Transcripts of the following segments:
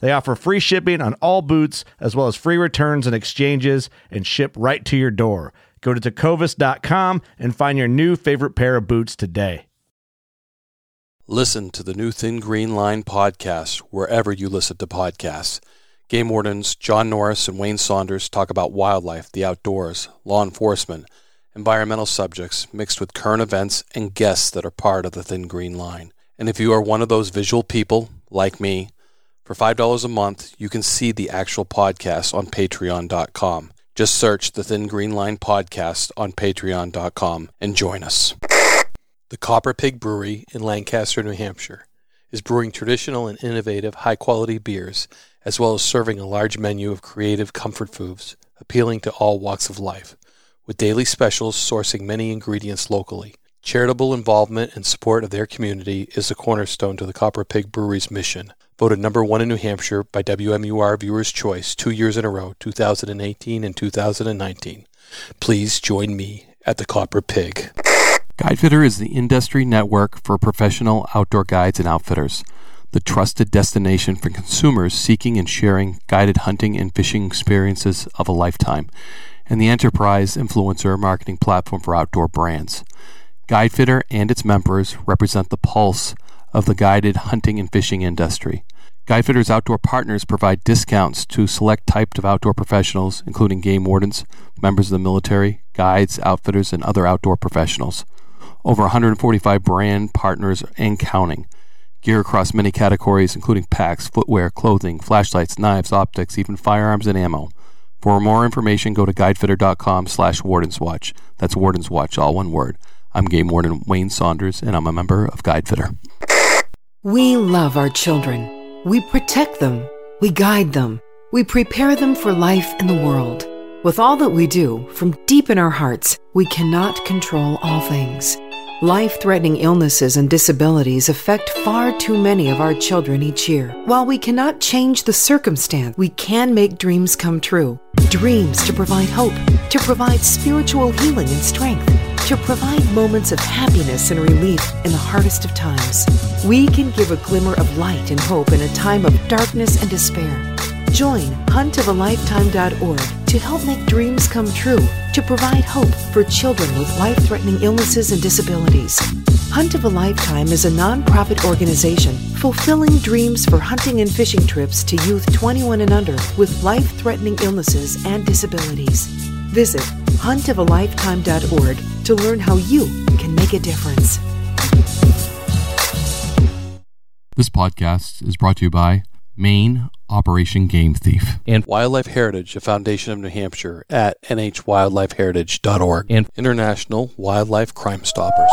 They offer free shipping on all boots, as well as free returns and exchanges, and ship right to your door. Go to tecovas.com and find your new favorite pair of boots today. Listen to the new Thin Green Line podcast wherever you listen to podcasts. Game wardens John Norris and Wayne Saunders talk about wildlife, the outdoors, law enforcement, environmental subjects mixed with current events and guests that are part of the Thin Green Line. And if you are one of those visual people, like me, for $5 a month, you can see the actual podcast on patreon.com. Just search the Thin Green Line podcast on patreon.com and join us. The Copper Pig Brewery in Lancaster, New Hampshire is brewing traditional and innovative high quality beers, as well as serving a large menu of creative comfort foods appealing to all walks of life, with daily specials sourcing many ingredients locally. Charitable involvement and support of their community is the cornerstone to the Copper Pig Brewery's mission. Voted number one in New Hampshire by WMUR Viewers' Choice two years in a row, 2018 and 2019. Please join me at the Copper Pig. Guidefitter is the industry network for professional outdoor guides and outfitters, the trusted destination for consumers seeking and sharing guided hunting and fishing experiences of a lifetime, and the enterprise influencer marketing platform for outdoor brands. Guidefitter and its members represent the pulse of the guided hunting and fishing industry. Guidefitter's outdoor partners provide discounts to select types of outdoor professionals, including game wardens, members of the military, guides, outfitters, and other outdoor professionals over 145 brand partners and counting. Gear across many categories, including packs, footwear, clothing, flashlights, knives, optics, even firearms and ammo. For more information, go to guidefitter.com slash wardenswatch. That's wardenswatch, all one word. I'm Game Warden Wayne Saunders, and I'm a member of Guidefitter. We love our children. We protect them. We guide them. We prepare them for life in the world. With all that we do, from deep in our hearts, we cannot control all things. Life threatening illnesses and disabilities affect far too many of our children each year. While we cannot change the circumstance, we can make dreams come true. Dreams to provide hope, to provide spiritual healing and strength, to provide moments of happiness and relief in the hardest of times. We can give a glimmer of light and hope in a time of darkness and despair. Join huntofalifetime.org to help make dreams come true, to provide hope for children with life threatening illnesses and disabilities. Hunt of a Lifetime is a nonprofit organization fulfilling dreams for hunting and fishing trips to youth 21 and under with life threatening illnesses and disabilities. Visit huntofalifetime.org to learn how you can make a difference. This podcast is brought to you by Maine Operation Game Thief. And Wildlife Heritage, a foundation of New Hampshire at nhwildlifeheritage.org. And International Wildlife Crime Stoppers.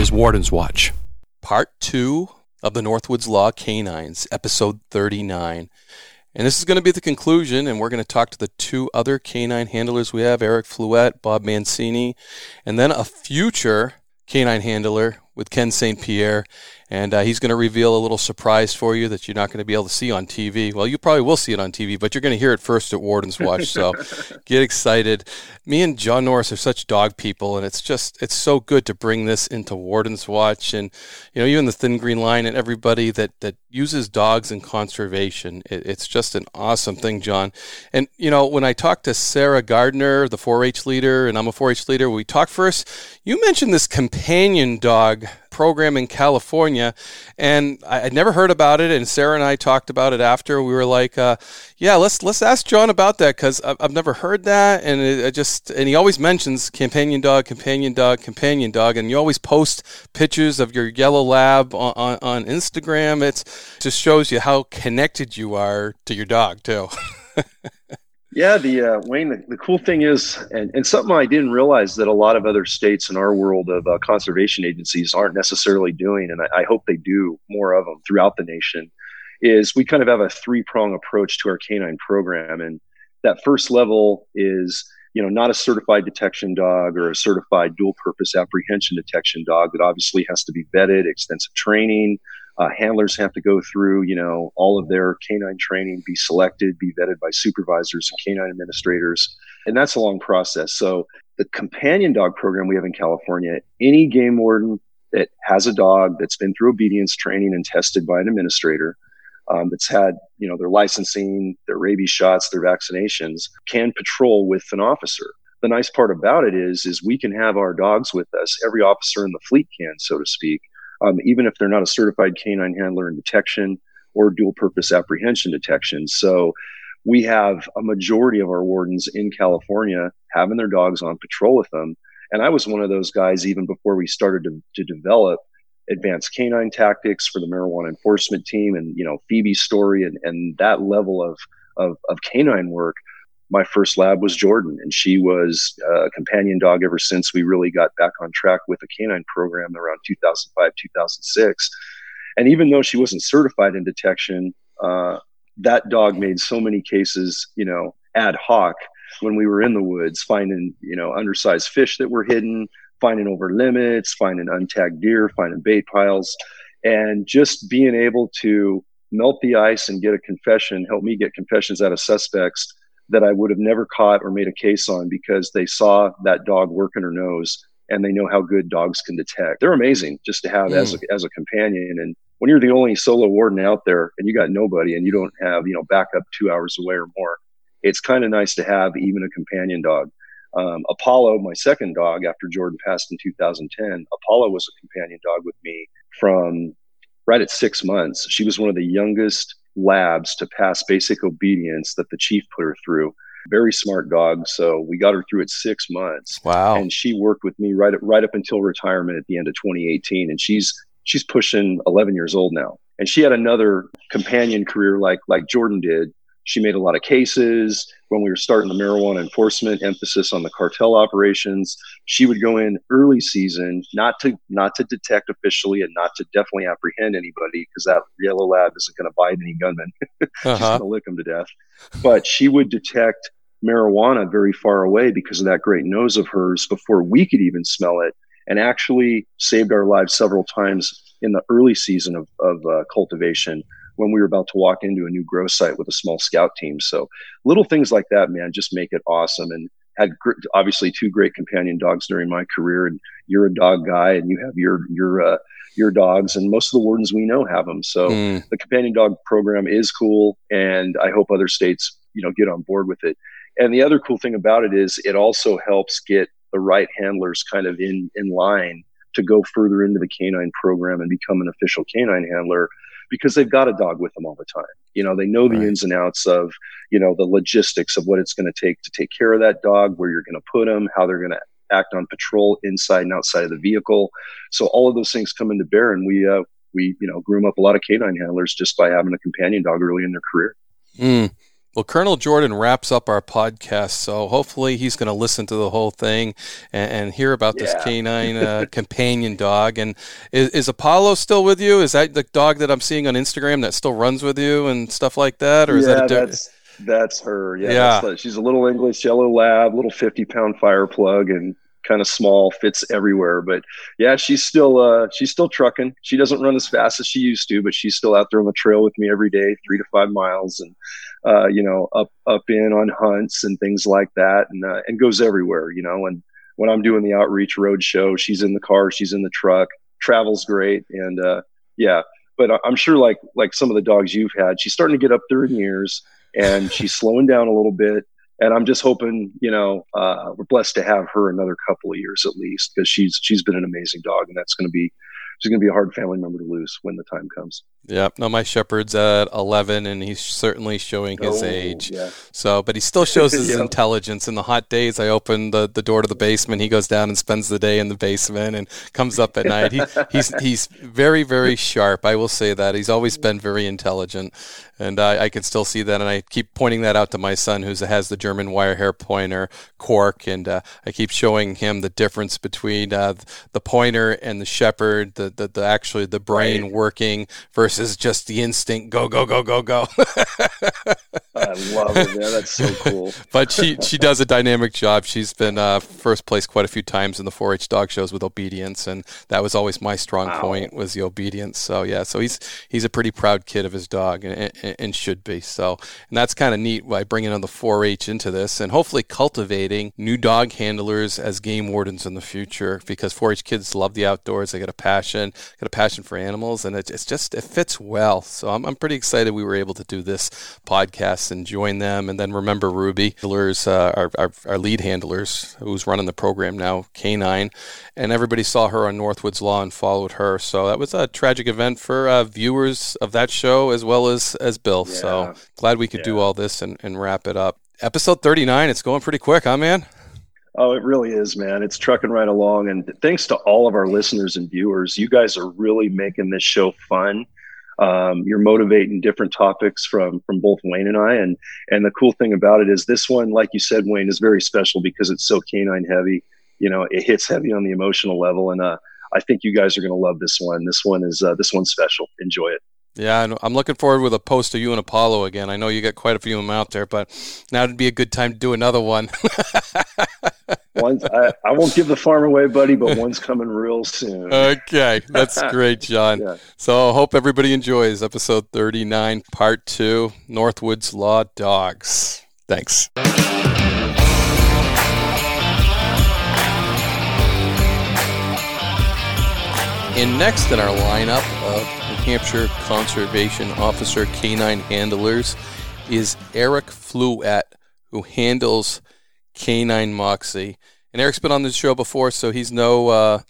is Warden's Watch. Part 2 of the Northwoods Law Canines, episode 39. And this is going to be the conclusion, and we're going to talk to the two other canine handlers we have Eric Fluette, Bob Mancini, and then a future canine handler with Ken St. Pierre and uh, he's going to reveal a little surprise for you that you're not going to be able to see on TV. Well, you probably will see it on TV, but you're going to hear it first at Warden's Watch. So get excited. Me and John Norris are such dog people, and it's just it's so good to bring this into Warden's Watch, and you know even the Thin Green Line and everybody that that uses dogs in conservation. It, it's just an awesome thing, John. And you know when I talked to Sarah Gardner, the 4-H leader, and I'm a 4-H leader, we talked first. You mentioned this companion dog program in California, and I, would never heard about it. And Sarah and I talked about it after. We were like, uh, "Yeah, let's let's ask John about that because I've, I've, never heard that." And it, it, just and he always mentions companion dog, companion dog, companion dog, and you always post pictures of your yellow lab on, on, on Instagram. It just shows you how connected you are to your dog too. Yeah, the uh, Wayne. The, the, cool thing is, and, and something I didn't realize that a lot of other states in our world of uh, conservation agencies aren't necessarily doing, and I, I, hope they do more of them throughout the nation. Is we kind of have a three prong approach to our canine program, and that first level is you know not a certified detection dog or a certified dual purpose apprehension detection dog that obviously has to be vetted, extensive training, uh, handlers have to go through, you know, all of their canine training, be selected, be vetted by supervisors and canine administrators, and that's a long process. So the companion dog program we have in California, any game warden that has a dog that's been through obedience training and tested by an administrator, um, that's had, you know, their licensing, their rabies shots, their vaccinations, can patrol with an officer. The nice part about it is, is we can have our dogs with us. Every officer in the fleet can, so to speak um, even if they're not a certified canine handler in detection or dual purpose apprehension detection. So we have a majority of our wardens in California having their dogs on patrol with them. And I was one of those guys even before we started to, to develop advanced canine tactics for the marijuana enforcement team and, you know, Phoebe's story and, and that level of, of, of canine work my first lab was Jordan, and she was a companion dog ever since we really got back on track with the canine program around 2005, 2006. And even though she wasn't certified in detection, uh, that dog made so many cases, you know, ad hoc when we were in the woods, finding, you know, undersized fish that were hidden, finding over limits, finding untagged deer, finding bait piles, and just being able to melt the ice and get a confession, help me get confessions out of suspects that I would have never caught or made a case on because they saw that dog working her nose and they know how good dogs can detect. They're amazing just to have mm. as a, as a companion. And when you're the only solo warden out there and you got nobody and you don't have, you know, backup two hours away or more, it's kind of nice to have even a companion dog. Um, Apollo, my second dog after Jordan passed in 2010, Apollo was a companion dog with me from right at six months. She was one of the youngest labs to pass basic obedience that the chief put her through. Very smart dog. So we got her through it six months. Wow. And she worked with me right right up until retirement at the end of 2018. And she's she's pushing 11 years old now. And she had another companion career like like Jordan did she made a lot of cases when we were starting the marijuana enforcement emphasis on the cartel operations. She would go in early season, not to not to detect officially and not to definitely apprehend anybody because that yellow lab isn't going to bite any gunman. uh-huh. She's going to lick them to death. But she would detect marijuana very far away because of that great nose of hers before we could even smell it and actually saved our lives several times in the early season of, of uh, cultivation when we were about to walk into a new grow site with a small scout team. So little things like that, man, just make it awesome. And had gr- obviously two great companion dogs during my career. And you're a dog guy, and you have your your uh, your dogs, and most of the wardens we know have them. So mm. the companion dog program is cool, and I hope other states you know get on board with it. And the other cool thing about it is it also helps get the right handlers kind of in in line to go further into the canine program and become an official canine handler because they've got a dog with them all the time. You know, they know the right. ins and outs of, you know, the logistics of what it's going to take to take care of that dog, where you're going to put them, how they're going to act on patrol inside and outside of the vehicle. So all of those things come into bear, and we uh, we you know groom up a lot of canine handlers just by having a companion dog early in their career. Mm. Well, Colonel Jordan wraps up our podcast, so hopefully he's going to listen to the whole thing and, and hear about yeah. this canine uh, companion dog. And is, is, Apollo still with you? Is that the dog that I'm seeing on Instagram that still runs with you and stuff like that, or is yeah, that a that's that's her. Yeah, yeah. That's, she's a little English yellow lab, little 50 pound fire plug, and kind of small, fits everywhere. But yeah, she's still uh, she's still trucking. She doesn't run as fast as she used to, but she's still out there on the trail with me every day, three to five miles, and uh, you know, up up in on hunts and things like that, and uh, and goes everywhere, you know. And when I'm doing the outreach road show, she's in the car, she's in the truck, travels great, and uh, yeah. But I'm sure, like like some of the dogs you've had, she's starting to get up there in years, and she's slowing down a little bit. And I'm just hoping, you know, uh, we're blessed to have her another couple of years at least because she's she's been an amazing dog, and that's going to be she's going to be a hard family member to lose when the time comes. Yeah, no, my shepherd's at 11, and he's certainly showing his oh, age. Yeah. So, but he still shows his yeah. intelligence. In the hot days, I open the, the door to the basement. He goes down and spends the day in the basement, and comes up at night. He, he's he's very very sharp. I will say that he's always been very intelligent, and I, I, can still see that. And I keep pointing that out to my son, who has the German wire hair pointer Cork, and uh, I keep showing him the difference between uh, the pointer and the shepherd, the, the, the actually the brain right. working versus just the instinct go go go go go. I love it, man. That's so cool. but she she does a dynamic job. She's been uh, first place quite a few times in the 4-H dog shows with obedience, and that was always my strong wow. point was the obedience. So yeah, so he's he's a pretty proud kid of his dog, and, and, and should be. So and that's kind of neat by bringing on the 4-H into this, and hopefully cultivating new dog handlers as game wardens in the future because 4-H kids love the outdoors. They got a passion, got a passion for animals, and it, it's just it fits well. So I'm I'm pretty excited we were able to do this podcast and join them. And then remember Ruby, uh, our, our, our lead handlers, who's running the program now, K9, and everybody saw her on Northwoods Law and followed her. So that was a tragic event for uh, viewers of that show as well as as Bill. Yeah. So glad we could yeah. do all this and, and wrap it up. Episode 39, it's going pretty quick, huh, man? Oh, it really is, man. It's trucking right along. And thanks to all of our listeners and viewers. You guys are really making this show fun. Um, you're motivating different topics from from both Wayne and I, and and the cool thing about it is this one, like you said, Wayne, is very special because it's so canine heavy. You know, it hits heavy on the emotional level, and uh, I think you guys are going to love this one. This one is uh, this one's special. Enjoy it. Yeah, I'm looking forward with a post of you and Apollo again. I know you got quite a few of them out there, but now would be a good time to do another one. one's, I, I, won't give the farm away, buddy, but one's coming real soon. Okay, that's great, John. Yeah. So I hope everybody enjoys episode 39, part two Northwoods Law Dogs. Thanks. And next in our lineup of New Hampshire Conservation Officer Canine Handlers is Eric Fluette, who handles Canine Moxie. And Eric's been on this show before, so he's no uh,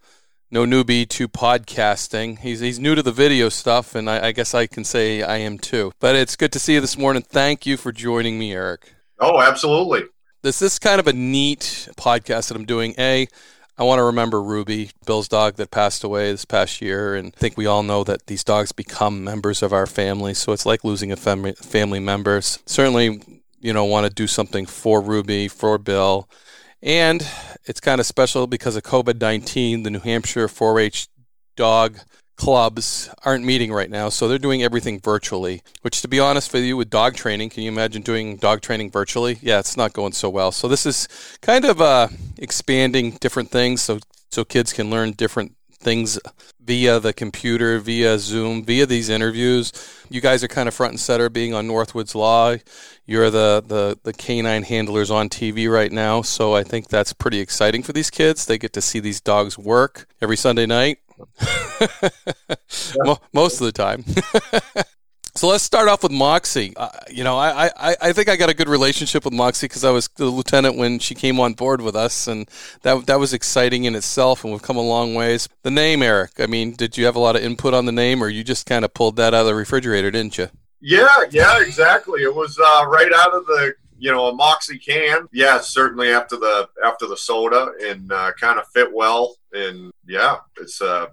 no newbie to podcasting. He's he's new to the video stuff, and I, I, guess I can say I am too. But it's good to see you this morning. Thank you for joining me, Eric. Oh, absolutely. This is kind of a neat podcast that I'm doing. A, I want to remember Ruby, Bill's dog that passed away this past year, and I think we all know that these dogs become members of our family. So it's like losing a fam- family member. Certainly, you know, want to do something for Ruby, for Bill. And it's kind of special because of COVID 19. The New Hampshire 4 H dog clubs aren't meeting right now, so they're doing everything virtually. Which, to be honest with you, with dog training, can you imagine doing dog training virtually? Yeah, it's not going so well. So this is kind of uh, expanding different things so so kids can learn different things via the computer, via Zoom, via these interviews. You guys are kind of front and center being on Northwoods Law. You're the, the, the canine handlers on TV right now. So I think that's pretty exciting for these kids. They get to see these dogs work every Sunday night. Most of the time. So let's start off with Moxie. Uh, you know, I, I, I think I got a good relationship with Moxie because I was the lieutenant when she came on board with us, and that that was exciting in itself, and we've come a long ways. The name, Eric. I mean, did you have a lot of input on the name, or you just kind of pulled that out of the refrigerator, didn't you? Yeah, yeah, exactly. It was uh, right out of the you know a Moxie can. Yeah, certainly after the after the soda, and uh, kind of fit well. And yeah, it's uh,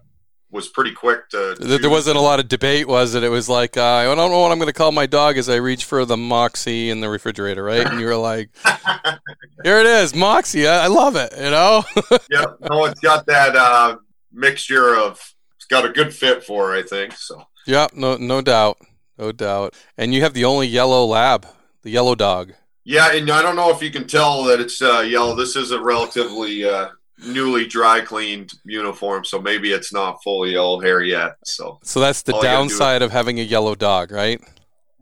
was pretty quick to. There, there wasn't a lot of debate, was it? It was like uh, I don't know what I'm going to call my dog as I reach for the Moxie in the refrigerator, right? And you were like, "Here it is, Moxie. I, I love it." You know. yep. No, it's got that uh, mixture of. It's got a good fit for, I think. So. Yeah, no, no doubt. No doubt. And you have the only yellow lab, the yellow dog. Yeah, and I don't know if you can tell that it's uh, yellow. This is a relatively uh, newly dry cleaned uniform, so maybe it's not fully yellow hair yet. So, so that's the downside of having a yellow dog, right?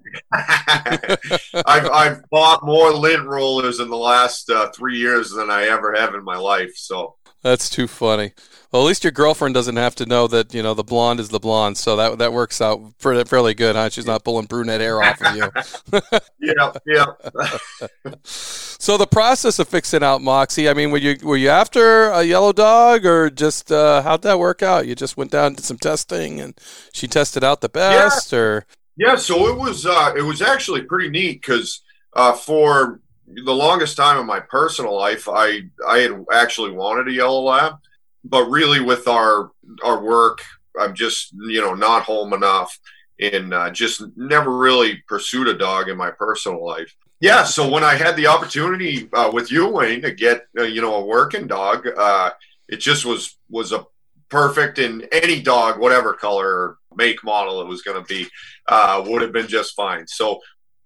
I've, I've bought more lint rollers in the last uh, three years than I ever have in my life. So that's too funny. Well, at least your girlfriend doesn't have to know that you know the blonde is the blonde, so that that works out fairly good, huh? She's not pulling brunette hair off of you. yeah, yeah. so the process of fixing out Moxie, I mean, were you were you after a yellow dog, or just uh, how'd that work out? You just went down did some testing, and she tested out the best, yeah. or yeah. So it was uh, it was actually pretty neat because uh, for the longest time in my personal life, I I had actually wanted a yellow lab, but really with our our work, I'm just you know not home enough, and uh, just never really pursued a dog in my personal life. Yeah, so when I had the opportunity uh, with you, Wayne, to get uh, you know a working dog, uh, it just was was a perfect in any dog, whatever color, make, model it was going to be, uh, would have been just fine. So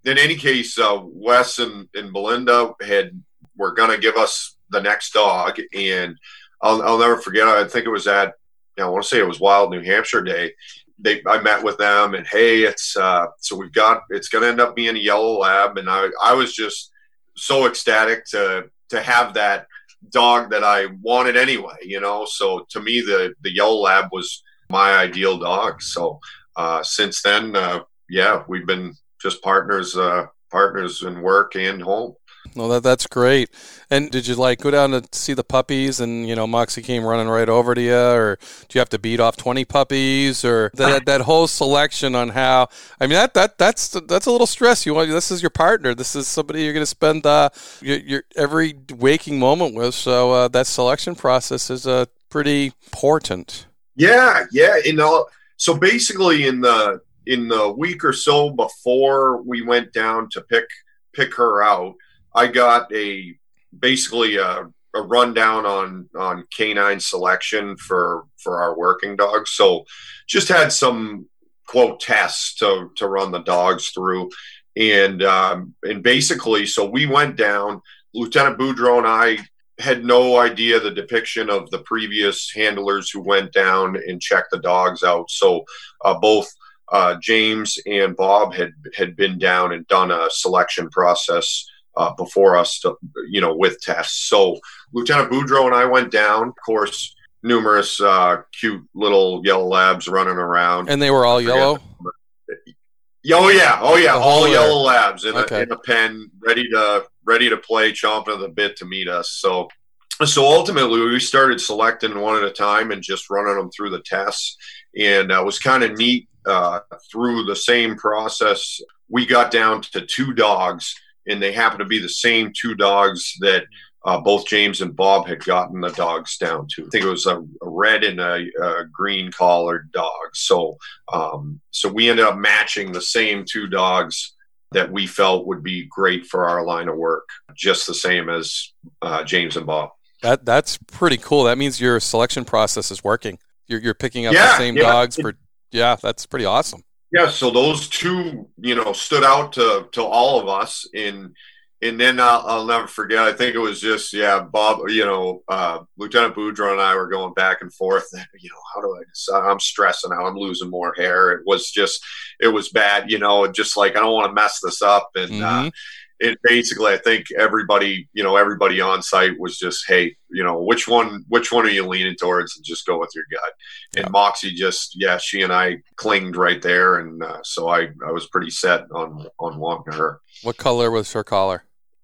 in any case, uh, Wes and, and Belinda had were going to give us the next dog, and I'll, I'll never forget. I think it was at you know, I want to say it was Wild New Hampshire Day. They I met with them, and hey, it's uh, so we've got it's going to end up being a yellow lab, and I I was just so ecstatic to to have that dog that I wanted anyway, you know. So to me, the the yellow lab was my ideal dog. So uh, since then, uh, yeah, we've been just partners uh, partners in work and home. Well, that that's great. And did you like go down to see the puppies, and you know Moxie came running right over to you, or do you have to beat off twenty puppies, or that that whole selection on how? I mean that that that's that's a little stress. You want this is your partner. This is somebody you're going to spend uh, your, your, every waking moment with. So uh, that selection process is uh, pretty important. Yeah, yeah. You know, so basically in the in the week or so before we went down to pick pick her out, I got a basically a, a rundown on on canine selection for for our working dogs. So just had some quote tests to to run the dogs through, and um, and basically, so we went down. Lieutenant Boudreau and I had no idea the depiction of the previous handlers who went down and checked the dogs out. So uh, both uh, James and Bob had had been down and done a selection process uh, before us, to, you know, with tests. So Lieutenant Boudreau and I went down. Of course, numerous uh, cute little yellow labs running around, and they were all yellow. Oh yeah, oh yeah, all yellow labs in, okay. a, in a pen, ready to ready to play, chomping at the bit to meet us. So so ultimately we started selecting one at a time and just running them through the tests and uh, was kind of neat uh, through the same process, we got down to two dogs, and they happened to be the same two dogs that uh, both James and Bob had gotten the dogs down to. I think it was a, a red and a, a, green collared dog. So, um, so we ended up matching the same two dogs that we felt would be great for our line of work, just the same as uh, James and Bob. That that's pretty cool. That means your selection process is working. You're you're picking up yeah, the same yeah. dogs for yeah, that's pretty awesome. Yeah, so those two, you know, stood out to to all of us in and then I'll, I'll, never forget. I think it was just yeah, Bob. You know, uh, Lieutenant Boudreau and I were going back and forth. You know, how do I decide? I'm stressing out. I'm losing more hair. It was just, it was bad. You know, just like I don't want to mess this up. And uh, mm-hmm. uh, it basically, I think everybody, you know, everybody on site was just, hey, you know, which one, which one are you leaning towards, and just go with your gut. And yeah. Moxie just, yeah, she and I clinged right there, and uh, so I, I was pretty set on on wanting her. What color was her collar?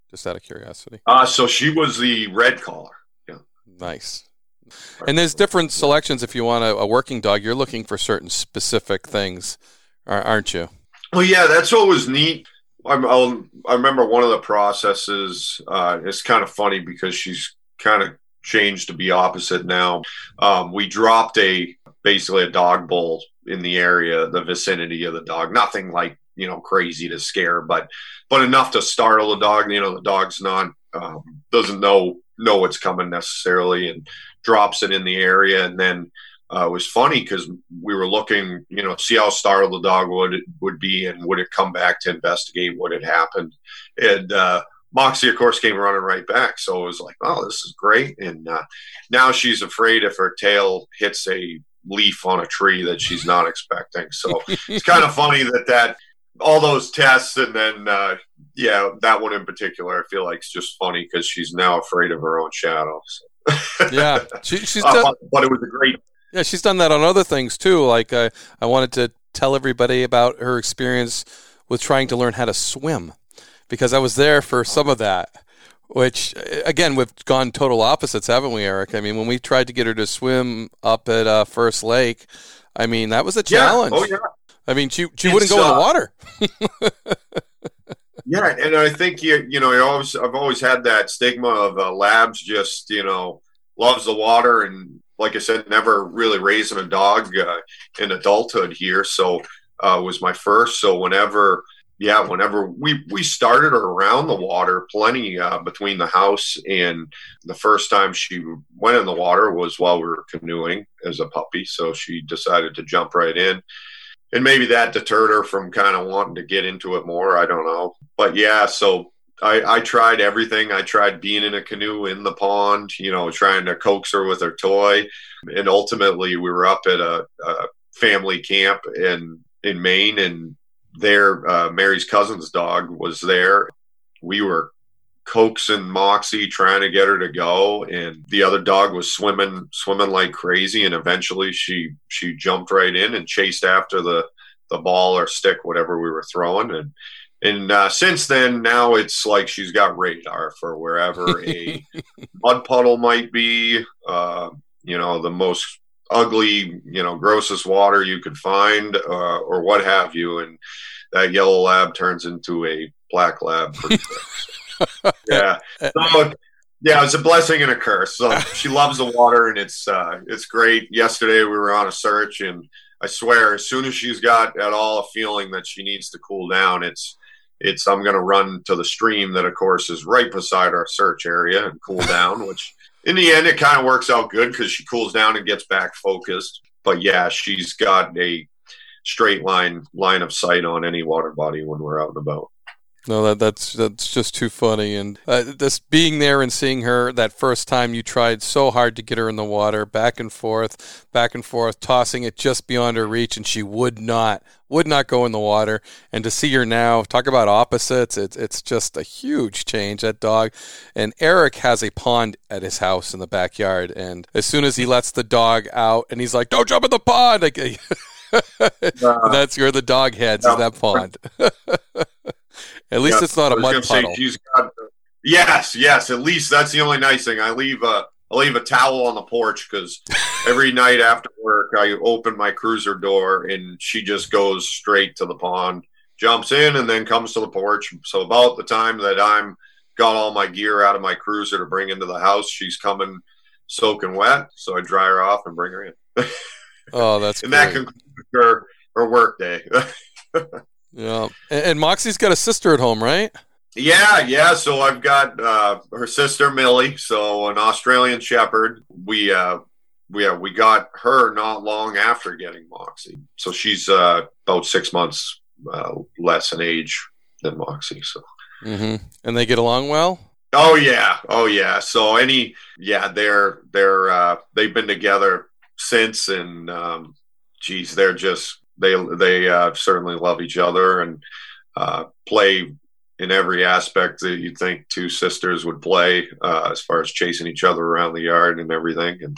Just out of curiosity. Uh so she was the red collar. Yeah. Nice. And there's different selections if you want a, a working dog. You're looking for certain specific things, aren't you? Well, yeah, that's what was neat I'll, i remember one of the processes. Uh, it's kind of funny because she's kind of changed to be opposite now. Um, we dropped a basically a dog bowl in the area, the vicinity of the dog. Nothing like you know crazy to scare, but but enough to startle the dog. You know, the dog's not um, doesn't know know what's coming necessarily, and drops it in the area, and then uh, was funny because we were looking, you know, see how startled the dog would would be, and would it come back to investigate what had happened. And uh, Moxie, of course, came running right back. So it was like, oh, this is great. And uh, now she's afraid if her tail hits a leaf on a tree that she's not expecting. So it's kind of funny that that all those tests and then uh, yeah, that one in particular, I feel like it's just funny because she's now afraid of her own shadow. So. yeah, she, she's. Uh, but, but it was a great yeah, she's done that on other things too. Like uh, I wanted to tell everybody about her experience with trying to learn how to swim because I was there for some of that. Which again, we've gone total opposites, haven't we, Eric? I mean, when we tried to get her to swim up at uh, First Lake, I mean that was a challenge. Yeah. Oh yeah. I mean, she she wouldn't go uh, in the water. yeah, and I think you you know I always I've always had that stigma of uh, labs just you know loves the water and like I said, never really raising a dog uh, in adulthood here. So uh, was my first. So whenever, yeah, whenever we we started her around the water, plenty uh, between the house and the first time she went in the water was while we were canoeing as a puppy. So she decided to jump right in. And maybe that deterred her from kind of wanting to get into it more. I don't know. But yeah, so I, I tried everything. I tried being in a canoe in the pond, you know, trying to coax her with her toy. And ultimately, we were up at a, a family camp in, in Maine, and there, uh, Mary's cousin's dog was there. We were coaxing Moxie, trying to get her to go, and the other dog was swimming, swimming like crazy. And eventually, she she jumped right in and chased after the the ball or stick, whatever we were throwing, and and uh, since then, now it's like she's got radar for wherever a mud puddle might be. Uh, you know, the most ugly, you know, grossest water you could find, uh, or what have you, and that yellow lab turns into a black lab. yeah. So, yeah, it's a blessing and a curse. So she loves the water, and it's uh, it's great. Yesterday we were on a search, and I swear, as soon as she's got at all a feeling that she needs to cool down, it's it's I'm going to run to the stream that, of course, is right beside our search area and cool down. which in the end, it kind of works out good because she cools down and gets back focused. But yeah, she's got a straight line line of sight on any water body when we're out and about. No, that that's that's just too funny. And uh, this being there and seeing her that first time you tried so hard to get her in the water, back and forth, back and forth, tossing it just beyond her reach, and she would not would not go in the water. And to see her now, talk about opposites. It's it's just a huge change. That dog. And Eric has a pond at his house in the backyard, and as soon as he lets the dog out, and he's like, "Don't jump in the pond!" Like, uh, that's where the dog heads no. is that pond. At least yeah, it's not a mud puddle. Got, yes, yes. At least that's the only nice thing. I leave a I leave a towel on the porch because every night after work I open my cruiser door and she just goes straight to the pond, jumps in, and then comes to the porch. So about the time that I'm got all my gear out of my cruiser to bring into the house, she's coming soaking wet. So I dry her off and bring her in. oh, that's and great. that concludes her her work day. Yeah, and, and Moxie's got a sister at home, right? Yeah, yeah. So I've got uh, her sister Millie, so an Australian Shepherd. We uh, we uh, we got her not long after getting Moxie, so she's uh, about six months uh, less in age than Moxie. So, mm-hmm. and they get along well. Oh yeah, oh yeah. So any yeah, they're they're uh, they've been together since, and um, geez, they're just they they uh, certainly love each other and uh, play in every aspect that you'd think two sisters would play, uh, as far as chasing each other around the yard and everything. And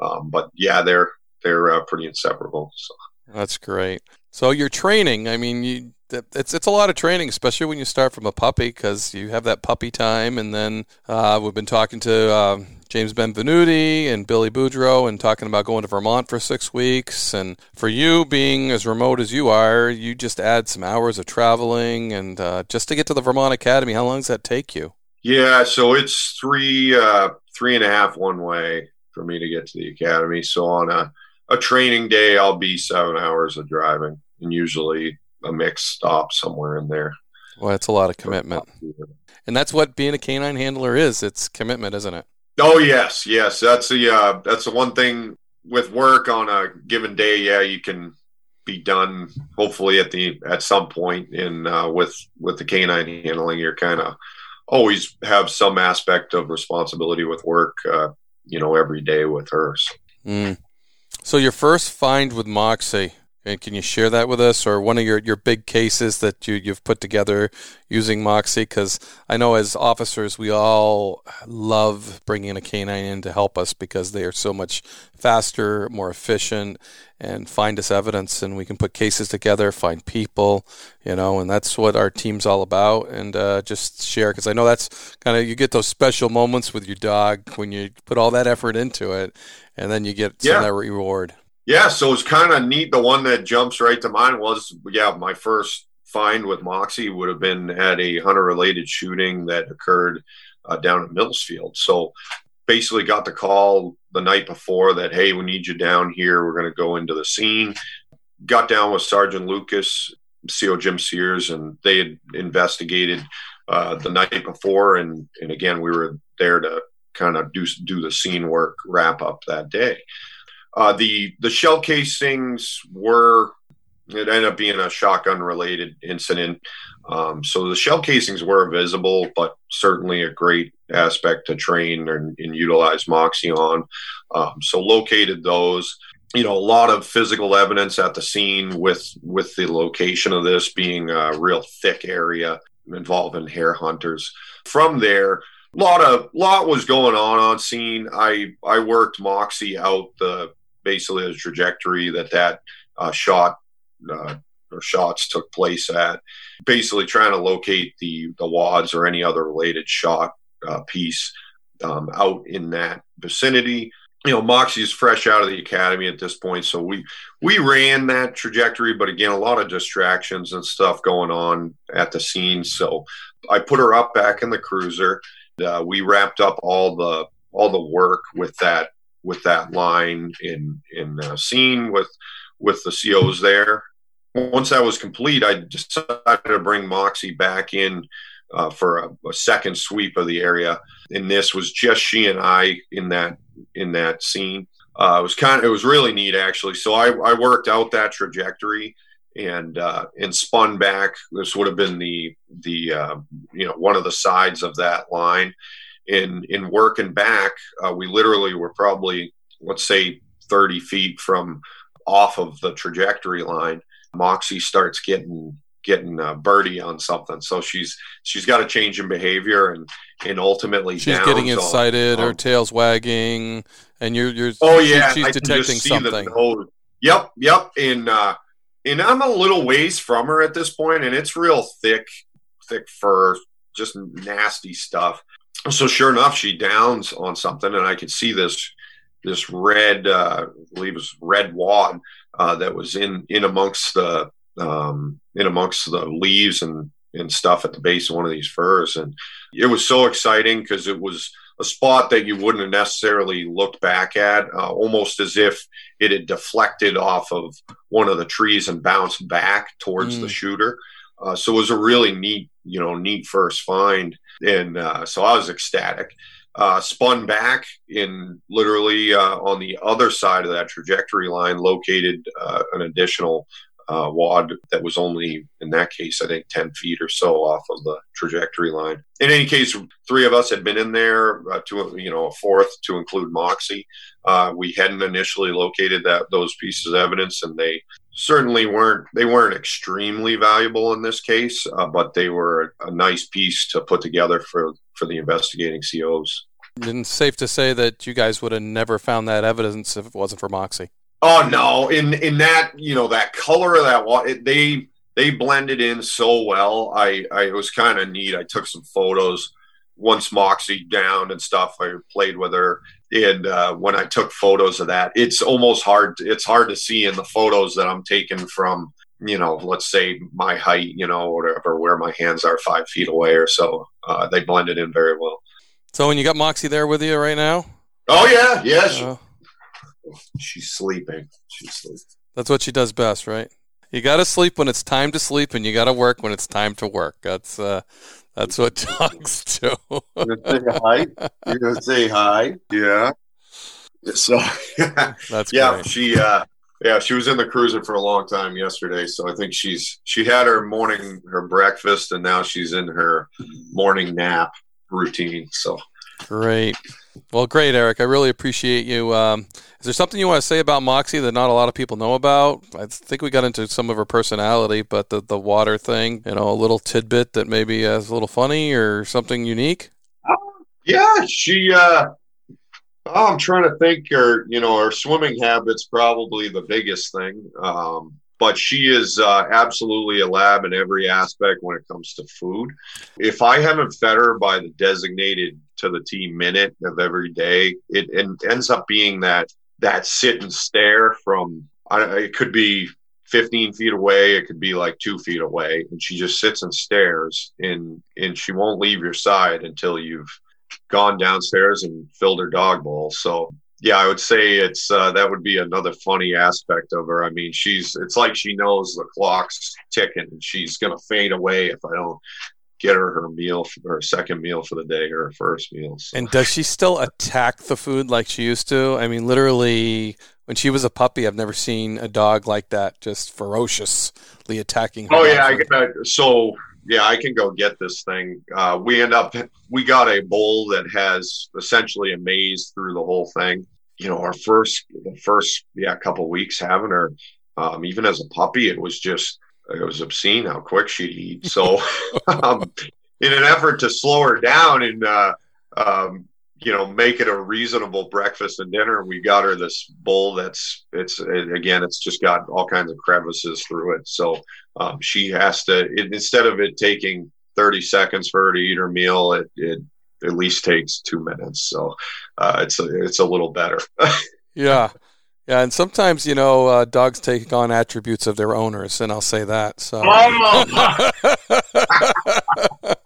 um, but yeah, they're they're uh, pretty inseparable. So. That's great. So your training, I mean, you it's it's a lot of training, especially when you start from a puppy, because you have that puppy time, and then uh, we've been talking to uh, James Benvenuti and Billy Boudreau and talking about going to Vermont for six weeks. And for you, being as remote as you are, you just add some hours of traveling, and uh, just to get to the Vermont Academy, how long does that take you? Yeah, so it's three uh, three and a half one way for me to get to the academy. So on a a training day, I'll be seven hours of driving, and usually a mixed stop somewhere in there. Well, that's a lot of commitment, and that's what being a canine handler is. It's commitment, isn't it? Oh yes, yes. That's the uh, that's the one thing with work on a given day. Yeah, you can be done hopefully at the at some point in uh, with with the canine handling. You're kind of always have some aspect of responsibility with work. Uh, you know, every day with hers. Mm. So your first find with Moxie, and can you share that with us, or one of your, your big cases that you you've put together using Moxie? Because I know as officers, we all love bringing a canine in to help us because they are so much faster, more efficient, and find us evidence, and we can put cases together, find people, you know, and that's what our team's all about. And uh, just share because I know that's kind of you get those special moments with your dog when you put all that effort into it, and then you get yeah. that reward. Yeah, so it's kind of neat. The one that jumps right to mind was, yeah, my first find with Moxie would have been at a hunter related shooting that occurred uh, down at Millsfield. So basically got the call the night before that, hey, we need you down here. We're going to go into the scene. Got down with Sergeant Lucas, CO Jim Sears, and they had investigated uh, the night before. And, and again, we were there to kind of do, do the scene work wrap up that day. Uh, the the shell casings were it ended up being a shotgun related incident. Um, so the shell casings were visible, but certainly a great aspect to train and, and utilize Moxie on. Um, so located those. You know, a lot of physical evidence at the scene with with the location of this being a real thick area involving hare hunters. From there, lot of lot was going on on scene. I I worked Moxie out the basically the trajectory that that uh, shot uh, or shots took place at. Basically, trying to locate the the wads or any other related shot uh, piece um, out in that vicinity. You know, Moxie is fresh out of the academy at this point, so we we ran that trajectory, but again, a lot of distractions and stuff going on at the scene. So I put her up back in the cruiser. Uh, we wrapped up all the all the work with that with that line in in uh, scene with with the COs there. Once that was complete, I decided to bring Moxie back in uh, for a, a, second sweep of the area, and this was just she and I in that in that scene. Uh, it was kind of it was really neat actually. So I, I worked out that trajectory and uh, and spun back. This would have been the the uh, you know one of the sides of that line, in in working back, uh, we literally were probably let's say 30 feet from off of the trajectory line. Moxie starts getting getting a birdie on something, so she's she's got a change in behavior and and ultimately she's getting excited, on, her tail's wagging, and you're you're oh yeah, she's detecting something. yep, yep, and uh, and I'm a little ways from her at this point, and it's real thick, thick fir, just nasty stuff. So sure enough, she downs on something, and I could see this this red, uh, I believe it was red wad uh, that was in in amongst the um, in amongst the leaves and and stuff at the base of one of these firs, and it was so exciting because it was a spot that you wouldn't have necessarily looked back at, uh, almost as if it had deflected off of one of the trees and bounced back towards mm. the shooter. Uh, so it was a really neat, you know, neat first find and uh, so I was ecstatic. Uh, spun back in literally uh, on the other side of that trajectory line, located uh, an additional uh, wad that was only, in that case, I think 10 feet or so off of the trajectory line. In any case, three of us had been in there uh, to, you know, a fourth to include Moxie. Uh, we hadn't initially located that those pieces of evidence, and they certainly weren't they weren't extremely valuable in this case, uh, but they were a nice piece to put together for for the investigating COs. And safe to say that you guys would have never found that evidence if it wasn't for Moxie. Oh no! In in that you know that color of that water, they they blended in so well. I I it was kind of neat. I took some photos once Moxie down and stuff. I played with her, and uh, when I took photos of that, it's almost hard. It's hard to see in the photos that I'm taking from you know, let's say my height, you know, whatever, where my hands are five feet away or so. Uh, they blended in very well. So when you got Moxie there with you right now? Oh yeah, yes. Uh, she's sleeping. She's sleeping. That's what she does best, right? You got to sleep when it's time to sleep, and you got to work when it's time to work. That's uh, that's what dogs do. you gonna say hi. You're gonna say hi. Yeah. So that's yeah. Great. She uh, yeah she was in the cruiser for a long time yesterday. So I think she's she had her morning her breakfast, and now she's in her morning nap routine. So great. Well, great, Eric. I really appreciate you. Um, is there something you want to say about Moxie that not a lot of people know about? I think we got into some of her personality, but the the water thing, you know, a little tidbit that maybe is a little funny or something unique. Yeah, she. Uh, oh, I'm trying to think. Her, you know, her swimming habits probably the biggest thing. Um, but she is uh, absolutely a lab in every aspect when it comes to food. If I haven't fed her by the designated to the T minute of every day, it, it ends up being that that sit and stare from it could be 15 feet away it could be like two feet away and she just sits and stares and and she won't leave your side until you've gone downstairs and filled her dog bowl so yeah i would say it's uh, that would be another funny aspect of her i mean she's it's like she knows the clock's ticking and she's gonna fade away if i don't get her her meal for her second meal for the day or her first meal. So. And does she still attack the food like she used to? I mean, literally, when she was a puppy, I've never seen a dog like that, just ferociously attacking. oh yeah, I got so yeah, I can go get this thing. Uh, we end up we got a bowl that has essentially a maze through the whole thing. You know, our first the first yeah couple weeks having her, um, even as a puppy, it was just it was obscene how quick she'd eat. So, um, in an effort to slow her down and uh, um, you know make it a reasonable breakfast and dinner, we got her this bowl that's it's it, again it's just got all kinds of crevices through it. So um, she has to it, instead of it taking 30 seconds for her to eat her meal, it, it at least takes two minutes. So uh, it's a, it's a little better. yeah. Yeah, and sometimes you know uh, dogs take on attributes of their owners, and I'll say that. So,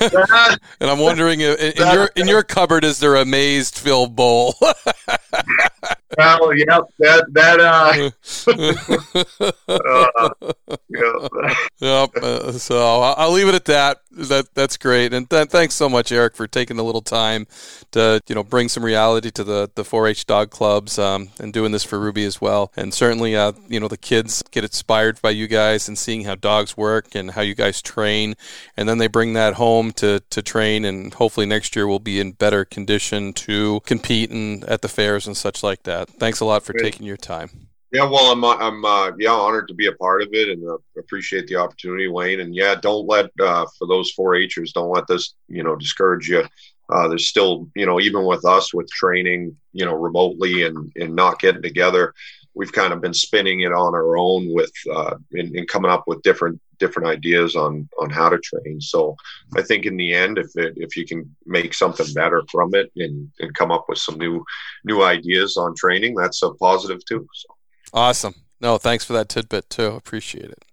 and I'm wondering, in, in your in your cupboard, is there a mazed filled bowl? well, yep, that that uh, uh yep. yep. Uh, so I'll leave it at that. That that's great, and th- thanks so much, Eric, for taking a little time to you know bring some reality to the the 4-H dog clubs um, and doing this for Ruby as well. And certainly, uh, you know, the kids get inspired by you guys and seeing how dogs work and how you guys train, and then they bring that home to to train, and hopefully next year we'll be in better condition to compete and at the fairs and such like that. Thanks a lot for taking your time. Yeah, well, I'm I'm uh, yeah honored to be a part of it and uh, appreciate the opportunity, Wayne. And yeah, don't let uh, for those 4-Hers, don't let this you know discourage you. Uh, there's still you know even with us with training you know remotely and and not getting together, we've kind of been spinning it on our own with uh, and, and coming up with different different ideas on on how to train. So I think in the end, if it, if you can make something better from it and and come up with some new new ideas on training, that's a positive too. So. Awesome. No, thanks for that tidbit too. Appreciate it.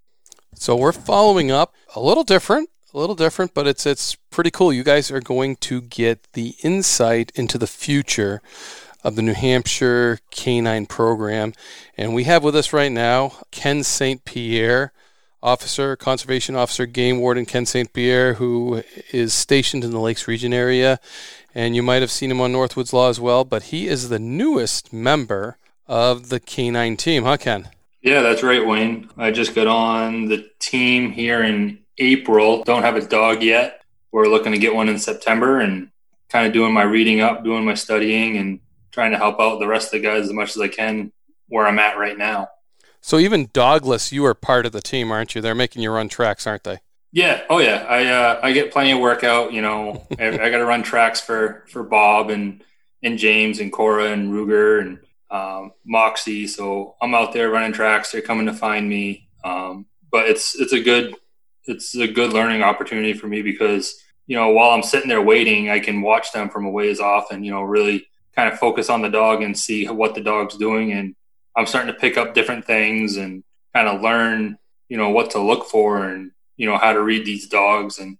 So we're following up a little different, a little different, but it's it's pretty cool. You guys are going to get the insight into the future of the New Hampshire Canine Program, and we have with us right now Ken St. Pierre, officer, conservation officer, game warden Ken St. Pierre, who is stationed in the Lakes Region area, and you might have seen him on Northwoods Law as well. But he is the newest member of the K9 team, huh, Ken? Yeah, that's right, Wayne. I just got on the team here in April. Don't have a dog yet. We're looking to get one in September and kind of doing my reading up, doing my studying, and trying to help out the rest of the guys as much as I can where I'm at right now. So even dogless, you are part of the team, aren't you? They're making you run tracks, aren't they? Yeah. Oh yeah. I uh, I get plenty of workout. You know, I, I got to run tracks for for Bob and and James and Cora and Ruger and um, Moxie. So I'm out there running tracks. They're coming to find me. Um, but it's it's a good it's a good learning opportunity for me because you know while I'm sitting there waiting, I can watch them from a ways off and you know really kind of focus on the dog and see what the dog's doing. And I'm starting to pick up different things and kind of learn you know what to look for and you know how to read these dogs. And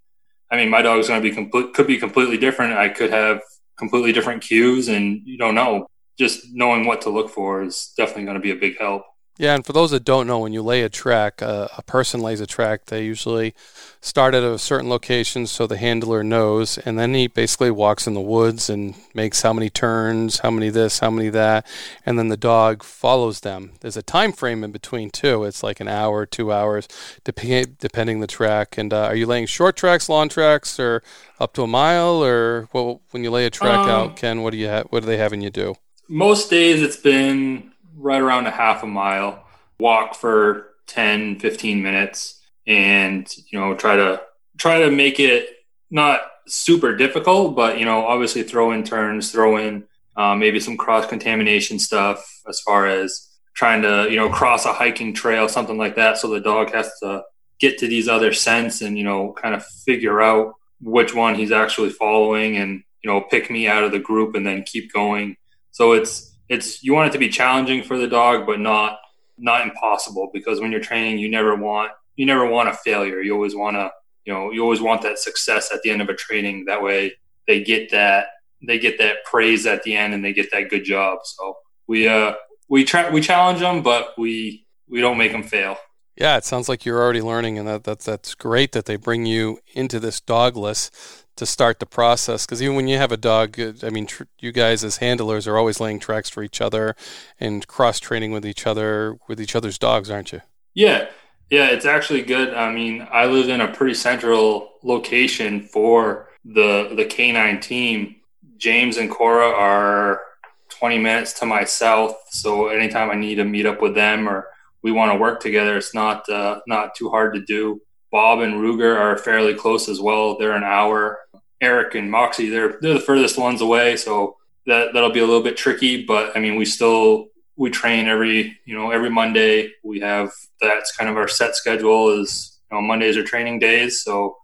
I mean, my dog's going to be complete could be completely different. I could have completely different cues, and you don't know just knowing what to look for is definitely going to be a big help. Yeah, and for those that don't know, when you lay a track, uh, a person lays a track, they usually start at a certain location so the handler knows, and then he basically walks in the woods and makes how many turns, how many this, how many that, and then the dog follows them. There's a time frame in between too. It's like an hour, two hours, dep- depending the track. And uh, are you laying short tracks, long tracks, or up to a mile, or well, when you lay a track um, out, Ken, what do you ha- what are they having you do? most days it's been right around a half a mile walk for 10 15 minutes and you know try to try to make it not super difficult but you know obviously throw in turns throw in uh, maybe some cross contamination stuff as far as trying to you know cross a hiking trail something like that so the dog has to get to these other scents and you know kind of figure out which one he's actually following and you know pick me out of the group and then keep going. So it's it's you want it to be challenging for the dog, but not not impossible because when you're training, you never want you never want a failure. You always want to you know you always want that success at the end of a training. That way they get that they get that praise at the end and they get that good job. So we uh we try we challenge them, but we we don't make them fail. Yeah, it sounds like you're already learning, and that, that that's great that they bring you into this dogless to start the process because even when you have a dog uh, i mean tr- you guys as handlers are always laying tracks for each other and cross training with each other with each other's dogs aren't you? Yeah. Yeah it's actually good. I mean i live in a pretty central location for the the canine team. James and cora are 20 minutes to my south so anytime i need to meet up with them or we want to work together it's not uh, not too hard to do Bob and Ruger are fairly close as well. They're an hour Eric and Moxie, they're they're the furthest ones away, so that that'll be a little bit tricky. But I mean, we still we train every you know every Monday. We have that's kind of our set schedule is you know Mondays are training days, so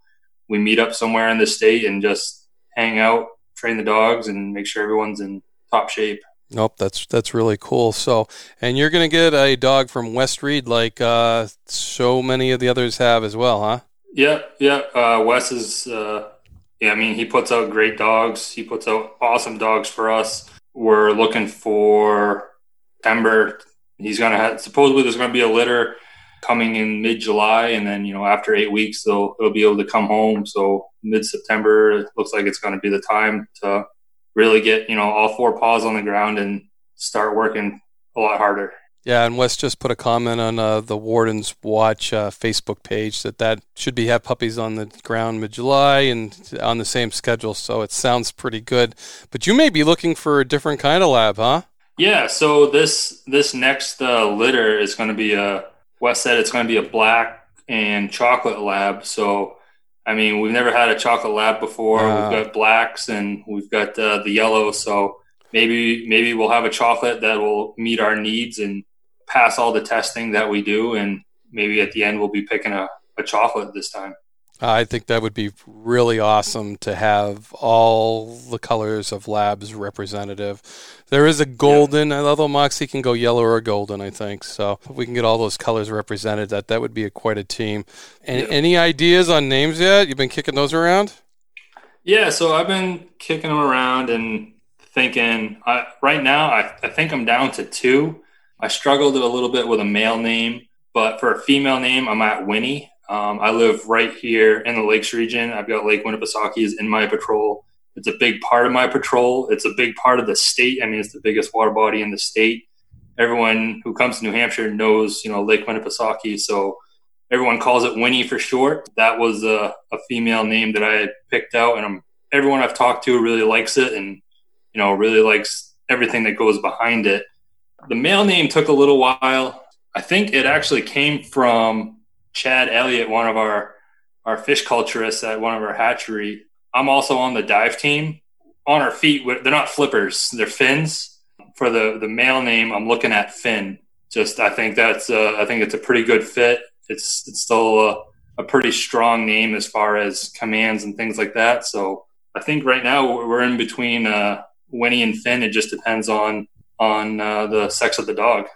we meet up somewhere in the state and just hang out, train the dogs, and make sure everyone's in top shape. Nope, that's that's really cool. So, and you're gonna get a dog from Wes Reed, like uh, so many of the others have as well, huh? Yeah, yeah. Uh, Wes is uh, yeah, I mean, he puts out great dogs. He puts out awesome dogs for us. We're looking for Ember. He's going to have, supposedly there's going to be a litter coming in mid July. And then, you know, after eight weeks, they'll, they'll be able to come home. So mid September, looks like it's going to be the time to really get, you know, all four paws on the ground and start working a lot harder. Yeah, and Wes just put a comment on uh, the Warden's Watch uh, Facebook page that that should be have puppies on the ground mid July and on the same schedule. So it sounds pretty good. But you may be looking for a different kind of lab, huh? Yeah. So this this next uh, litter is going to be a Wes said it's going to be a black and chocolate lab. So I mean, we've never had a chocolate lab before. We've got blacks and we've got uh, the yellow. So maybe maybe we'll have a chocolate that will meet our needs and pass all the testing that we do, and maybe at the end we'll be picking a, a chocolate this time. I think that would be really awesome to have all the colors of labs representative. There is a golden, yeah. although Moxie can go yellow or golden, I think. So if we can get all those colors represented, that that would be a, quite a team. And yeah. any ideas on names yet? You've been kicking those around? Yeah, so I've been kicking them around and thinking. I, right now, I, I think I'm down to two. I struggled a little bit with a male name, but for a female name, I'm at Winnie. Um, I live right here in the Lakes region. I've got Lake Winnipesaukee is in my patrol. It's a big part of my patrol. It's a big part of the state. I mean, it's the biggest water body in the state. everyone who comes to New Hampshire knows, you know, Lake Winnipesaukee. So everyone calls it Winnie for short. That was a, a female name that I picked out, and I'm, everyone I've talked to really likes it, and you know, really likes everything that goes behind it. The male name took a little while. I think it actually came from Chad Elliott, one of our our fish culturists at one of our hatchery. I'm also on the dive team. On our feet, they're not flippers; they're fins for the the male name, I'm looking at Finn. Just I think that's uh, I think it's a pretty good fit. It's it's still a, a pretty strong name as far as commands and things like that. So I think right now we're in between uh, Winnie and Finn. It just depends on on uh, the sex of the dog.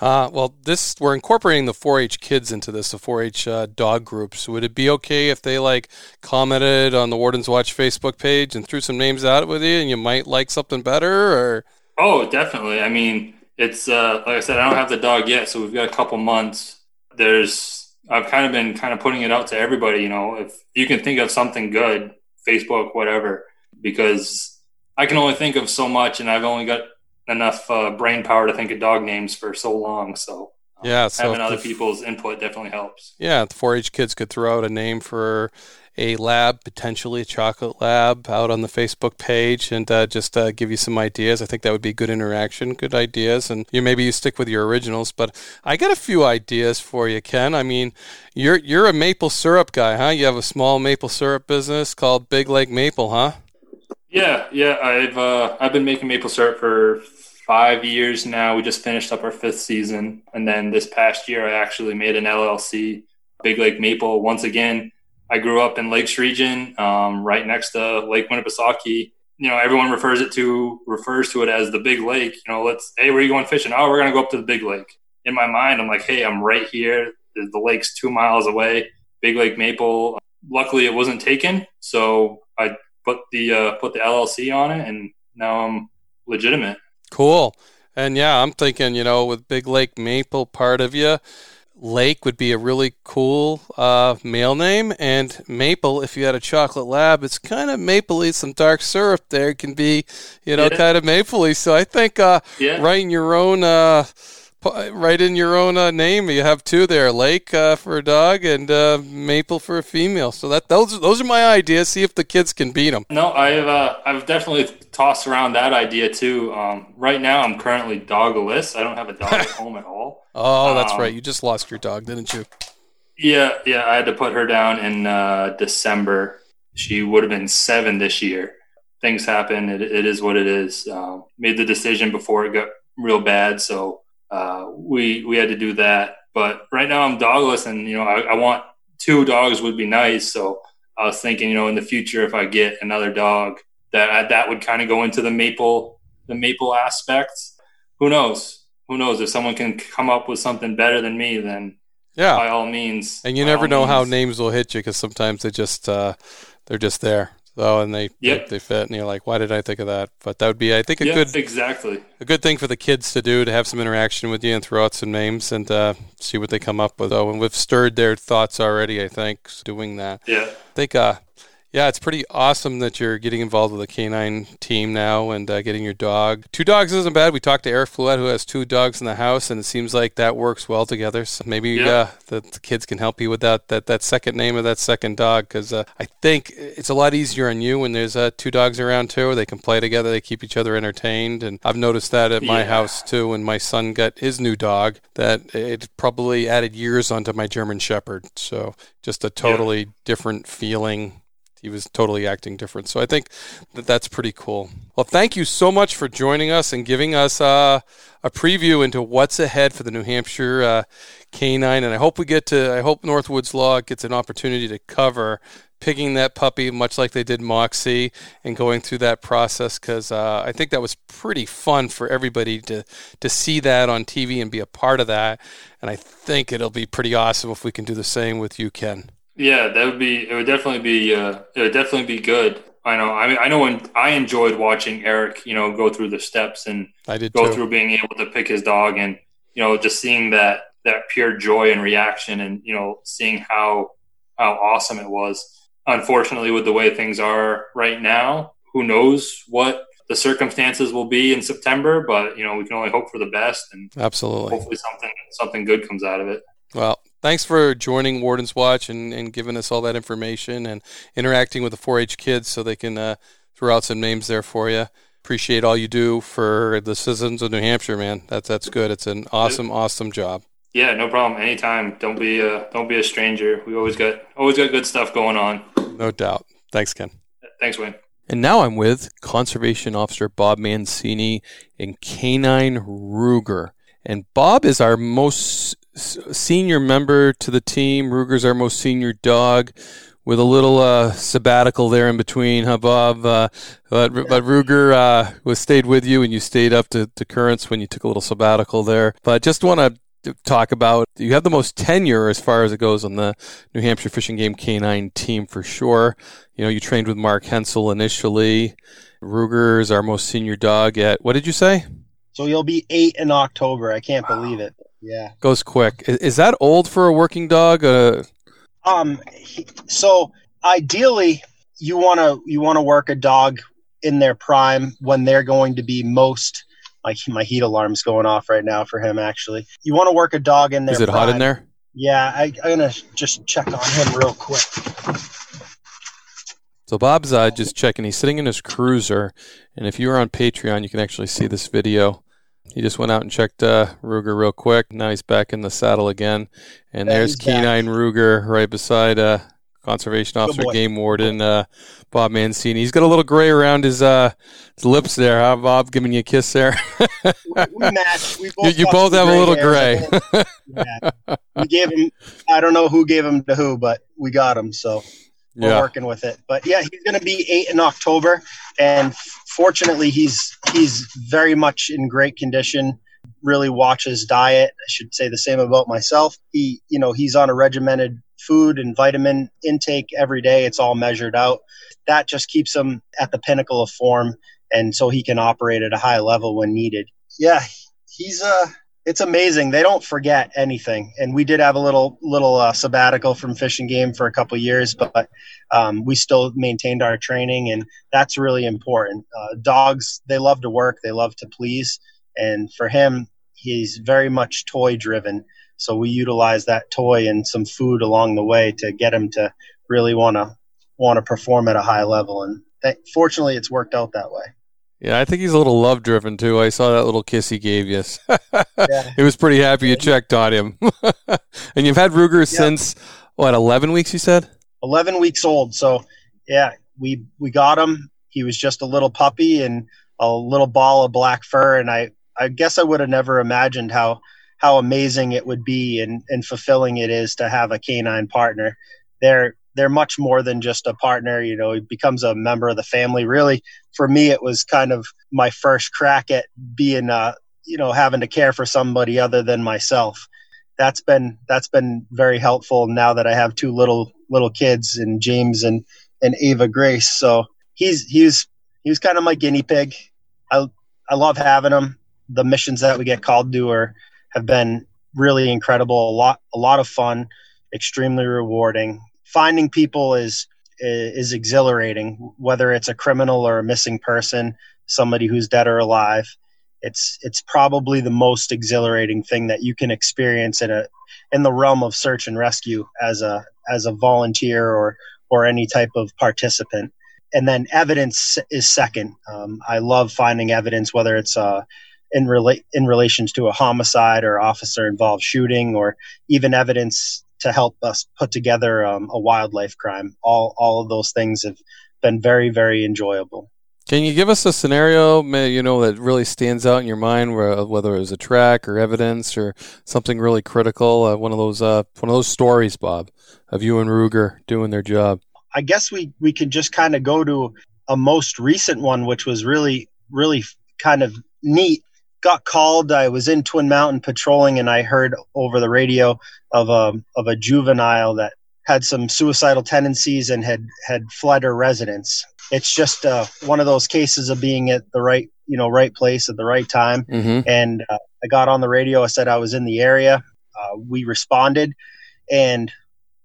Uh, well, this we're incorporating the 4-H kids into this, the 4-H uh, dog groups. Would it be okay if they like commented on the Wardens Watch Facebook page and threw some names out with you, and you might like something better, or Oh, definitely. I mean, it's uh, like I said, I don't have the dog yet, so we've got a couple months. There's I've kind of been kind of putting it out to everybody. You know, if you can think of something good, Facebook, whatever, because I can only think of so much, and I've only got enough uh, brain power to think of dog names for so long. So um, yeah, so having other people's input definitely helps. Yeah, the 4-H kids could throw out a name for a lab, potentially a chocolate lab, out on the Facebook page and uh, just uh, give you some ideas. I think that would be good interaction, good ideas, and you maybe you stick with your originals. But I got a few ideas for you, Ken. I mean, you're you're a maple syrup guy, huh? You have a small maple syrup business called Big Lake Maple, huh? Yeah, yeah. I've uh, I've been making maple syrup for five years now. We just finished up our fifth season, and then this past year, I actually made an LLC, Big Lake Maple. Once again, I grew up in Lakes Region, um, right next to Lake Winnipesaukee. You know, everyone refers it to refers to it as the Big Lake. You know, let's hey, where are you going fishing? Oh, we're gonna go up to the Big Lake. In my mind, I'm like, hey, I'm right here. The, lake's two miles away. Big Lake Maple. Luckily, it wasn't taken, so I put the uh, put the LLC on it, and now I'm legitimate. Cool. And yeah, I'm thinking, you know, with Big Lake Maple part of you, Lake would be a really cool uh, male name, and Maple, if you had a chocolate lab, it's kind of mapley. Some dark syrup there can be, you know, yeah. kind of mapley. So I think uh, yeah. writing your own, uh, write in your own uh, name. You have two there: Lake uh, for a dog and uh, Maple for a female. So that those those are my ideas. See if the kids can beat them. No, I've I've definitely tossed around that idea too. Um, right now, I'm currently dogless. I don't have a dog at home at all. Oh, that's um, right. You just lost your dog, didn't you? Yeah, yeah. I had to put her down in uh, December. She would have been seven this year. Things happen. It, it is what it is. Uh, made the decision before it got real bad, so uh, we we had to do that. But right now I'm dogless, and you know I, I want two dogs would be nice. So I was thinking, you know, in the future if I get another dog, that that would kind of go into the maple the maple aspect. Who knows? who knows if someone can come up with something better than me, then yeah, by all means. And you never know means. how names will hit you because sometimes they just uh, they're just there. So and they yep. they, fit, and you're like, why did I think of that? But that would be, I think, a good exactly a good thing for the kids to do to have some interaction with you and throw out some names and uh, see what they come up with. Oh, and we've stirred their thoughts already. I think doing that. Yeah, I think uh, yeah, it's pretty awesome that you're getting involved with the canine team now and uh, getting your dog. Two dogs isn't bad. We talked to Eric Fluette, who has two dogs in the house, and it seems like that works well together. So maybe yeah. uh, the, the, kids can help you with that that, that second name of that second dog because uh, I think it's a lot easier on you when there's uh, two dogs around too. They can play together, they keep each other entertained, and I've noticed that at my yeah. house too. When my son got his new dog, that it probably added years onto my German Shepherd. So just a totally yeah. different feeling he was totally acting different. So I think that that's pretty cool. Well, thank you so much for joining us and giving us uh, a preview into what's ahead for the New Hampshire uh, canine. And I hope we get to, I hope Northwoods Law gets an opportunity to cover picking that puppy, much like they did Moxie, and going through that process because uh, I think that was pretty fun for everybody to to see that on TV and be a part of that. And I think it'll be pretty awesome if we can do the same with you, Ken. Yeah, that would be. It would definitely be. Uh, it would definitely be good. I know. I mean, I know when I enjoyed watching Eric, you know, go through the steps and I did go too. through being able to pick his dog, and you know, just seeing that that pure joy and reaction, and you know, seeing how how awesome it was. Unfortunately, with the way things are right now, who knows what the circumstances will be in September, but you know we can only hope for the best and absolutely hopefully something something good comes out of it. Well, thanks for joining Warden's Watch and, and giving us all that information and interacting with the 4-H kids so they can uh, throw out some names there for you. Appreciate all you do for the citizens of New Hampshire, man. That's that's good. It's an awesome, awesome job. Yeah, no problem. Anytime. Don't be a don't be a stranger. We always got always got good stuff going on. No doubt. Thanks, Ken. Thanks, Wayne. And now I'm with Conservation Officer Bob Mancini and Canine Ruger. And Bob is our most senior member to the team. Ruger's our most senior dog with a little uh, sabbatical there in between, huh, Bob? Uh, but, but Ruger uh, was stayed with you, and you stayed up to, to Currents when you took a little sabbatical there. But just want to talk about you have the most tenure as far as it goes on the New Hampshire Fishing Game Canine team for sure. You know, you trained with Mark Hensel initially. Ruger is our most senior dog at what did you say? So you'll be eight in October. I can't wow. believe it. Yeah, goes quick. Is, is that old for a working dog? Uh, um, so ideally, you want to you want to work a dog in their prime when they're going to be most my my heat alarm's going off right now for him. Actually, you want to work a dog in there. Is it prime. hot in there? Yeah, I, I'm gonna just check on him real quick. So Bob's uh, just checking. He's sitting in his cruiser, and if you are on Patreon, you can actually see this video. He just went out and checked uh, Ruger real quick. Now he's back in the saddle again, and yeah, there's Canine Ruger right beside uh, conservation officer, game warden uh, Bob Mancini. He's got a little gray around his uh, his lips there, huh, Bob? Giving you a kiss there. we, we match. We both you, you both have a little gray. yeah. We gave him. I don't know who gave him to who, but we got him. So we're yeah. working with it. But yeah, he's going to be eight in October, and fortunately, he's he's very much in great condition really watches diet. I should say the same about myself. He, you know, he's on a regimented food and vitamin intake every day. It's all measured out. That just keeps him at the pinnacle of form, and so he can operate at a high level when needed. Yeah, he's uh it's amazing. They don't forget anything. And we did have a little little uh, sabbatical from fishing game for a couple years, but um, we still maintained our training, and that's really important. Uh, dogs they love to work, they love to please, and for him, he's very much toy driven. So we utilize that toy and some food along the way to get him to really want to want to perform at a high level. And fortunately, it's worked out that way. Yeah, I think he's a little love driven too. I saw that little kiss he gave you. yeah. He was pretty happy you checked on him. and you've had Ruger yeah. since what, eleven weeks? You said eleven weeks old. So yeah, we we got him. He was just a little puppy and a little ball of black fur, and I I guess I would have never imagined how how amazing it would be and, and fulfilling it is to have a canine partner. They're they're much more than just a partner. You know, he becomes a member of the family. Really, for me, it was kind of my first crack at being, uh, you know, having to care for somebody other than myself. That's been that's been very helpful now that I have two little little kids and James and and Ava Grace. So he's he's he's kind of my guinea pig. I I love having him. The missions that we get called to are have been really incredible. A lot, a lot of fun, extremely rewarding. Finding people is is exhilarating, whether it's a criminal or a missing person, somebody who's dead or alive. It's it's probably the most exhilarating thing that you can experience in a in the realm of search and rescue as a as a volunteer or or any type of participant. And then evidence is second. Um, I love finding evidence, whether it's uh, in relate in relations to a homicide or officer involved shooting or even evidence to help us put together um, a wildlife crime. All all of those things have been very very enjoyable. Can you give us a scenario, you know, that really stands out in your mind, where, whether it was a track or evidence or something really critical? Uh, one of those, uh, one of those stories, Bob, of you and Ruger doing their job. I guess we we could just kind of go to a most recent one, which was really really kind of neat got called. I was in Twin Mountain patrolling, and I heard over the radio of a of a juvenile that had some suicidal tendencies and had had fled her residence. It's just uh, one of those cases of being at the right you know right place at the right time. Mm-hmm. And uh, I got on the radio. I said I was in the area. Uh, we responded, and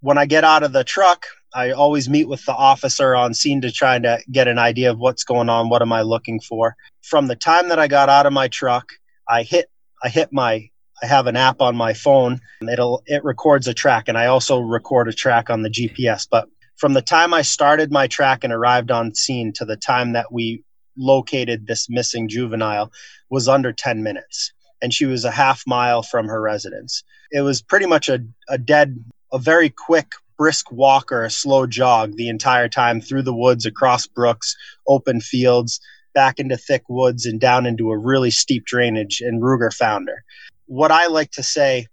when I get out of the truck, I always meet with the officer on scene to try to get an idea of what's going on. What am I looking for? From the time that I got out of my truck, I hit I hit my I have an app on my phone. It'll it records a track, and I also record a track on the GPS. But from the time I started my track and arrived on scene to the time that we located this missing juvenile was under 10 minutes, and she was a half mile from her residence. It was pretty much a, a dead, a very quick brisk walk or a slow jog the entire time through the woods, across brooks, open fields, back into thick woods, and down into a really steep drainage. And Ruger found her. What I like to say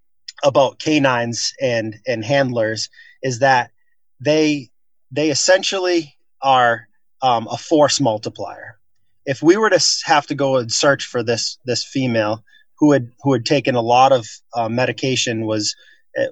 about canines and and handlers is that they they essentially are um, a force multiplier. If we were to have to go and search for this this female who had who had taken a lot of uh, medication was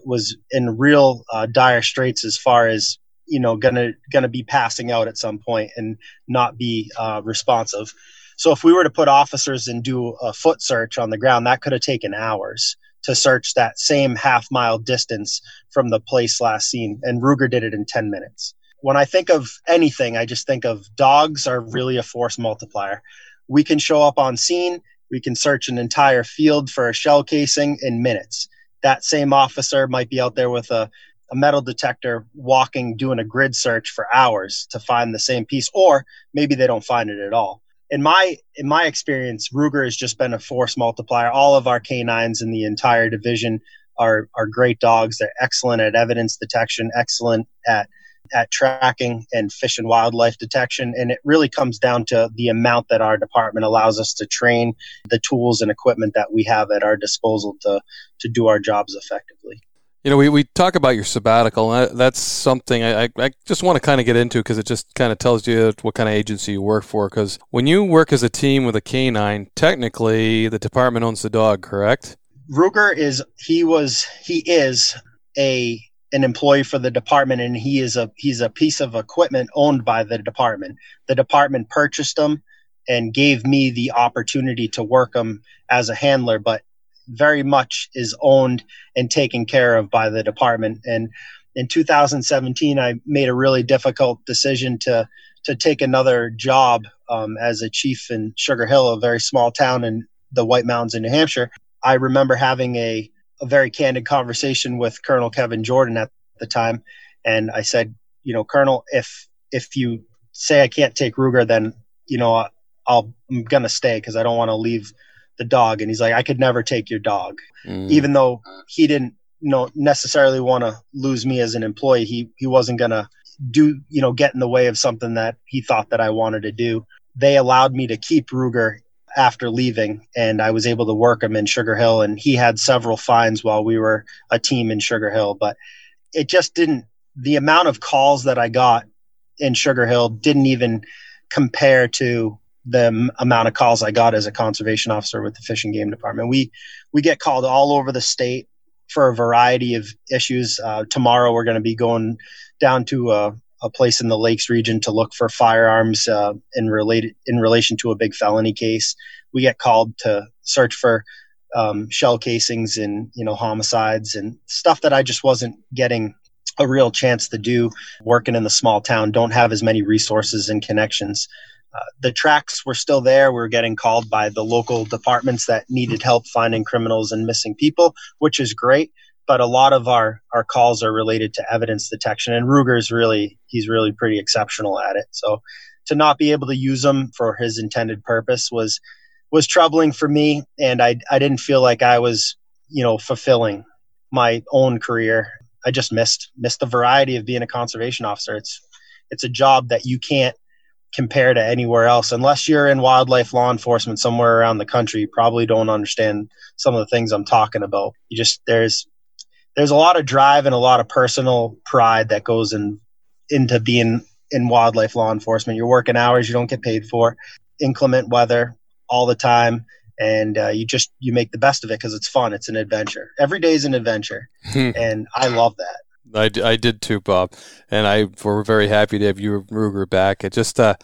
was in real uh, dire straits as far as you know gonna gonna be passing out at some point and not be uh, responsive. So if we were to put officers and do a foot search on the ground, that could have taken hours to search that same half mile distance from the place last seen. And Ruger did it in 10 minutes. When I think of anything, I just think of dogs are really a force multiplier. We can show up on scene, we can search an entire field for a shell casing in minutes that same officer might be out there with a, a metal detector walking doing a grid search for hours to find the same piece or maybe they don't find it at all. In my in my experience ruger has just been a force multiplier. All of our canines in the entire division are are great dogs. They're excellent at evidence detection excellent at at tracking and fish and wildlife detection. And it really comes down to the amount that our department allows us to train the tools and equipment that we have at our disposal to, to do our jobs effectively. You know, we, we talk about your sabbatical. that's something I, I just want to kind of get into because it just kind of tells you what kind of agency you work for. Because when you work as a team with a canine, technically the department owns the dog, correct? Ruger is he was he is a an employee for the department and he is a he's a piece of equipment owned by the department. The department purchased him and gave me the opportunity to work him as a handler but very much is owned and taken care of by the department. And in 2017 i made a really difficult decision to to take another job um, as a chief in sugar hill a very small town in the white mountains in new hampshire. I remember having a a very candid conversation with Colonel Kevin Jordan at the time, and I said, you know, Colonel, if if you say I can't take Ruger, then you know I'll I'm gonna stay because I don't want to leave the dog. And he's like, I could never take your dog, mm. even though he didn't you know necessarily want to lose me as an employee. He he wasn't gonna do you know get in the way of something that he thought that I wanted to do. They allowed me to keep Ruger after leaving, and I was able to work him in Sugar Hill. And he had several fines while we were a team in Sugar Hill, but it just didn't. The amount of calls that I got in Sugar Hill didn't even compare to the amount of calls I got as a conservation officer with the Fish and Game Department. We we get called all over the state for a variety of issues. Uh, tomorrow we're going to be going down to a, a place in the Lakes region to look for firearms uh, in related in relation to a big felony case. We get called to search for um, shell casings and you know homicides and stuff that I just wasn't getting a real chance to do working in the small town. Don't have as many resources and connections. Uh, the tracks were still there. We were getting called by the local departments that needed help finding criminals and missing people, which is great but a lot of our our calls are related to evidence detection and Ruger's really he's really pretty exceptional at it. So to not be able to use him for his intended purpose was was troubling for me and I I didn't feel like I was you know fulfilling my own career. I just missed missed the variety of being a conservation officer. It's it's a job that you can't compare to anywhere else. Unless you're in wildlife law enforcement somewhere around the country you probably don't understand some of the things I'm talking about. You just there's there's a lot of drive and a lot of personal pride that goes in into being in wildlife law enforcement. You're working hours you don't get paid for, inclement weather all the time, and uh, you just you make the best of it because it's fun. It's an adventure. Every day is an adventure, hmm. and I love that. I, I did too, Bob, and I we're very happy to have you Ruger back. It just uh,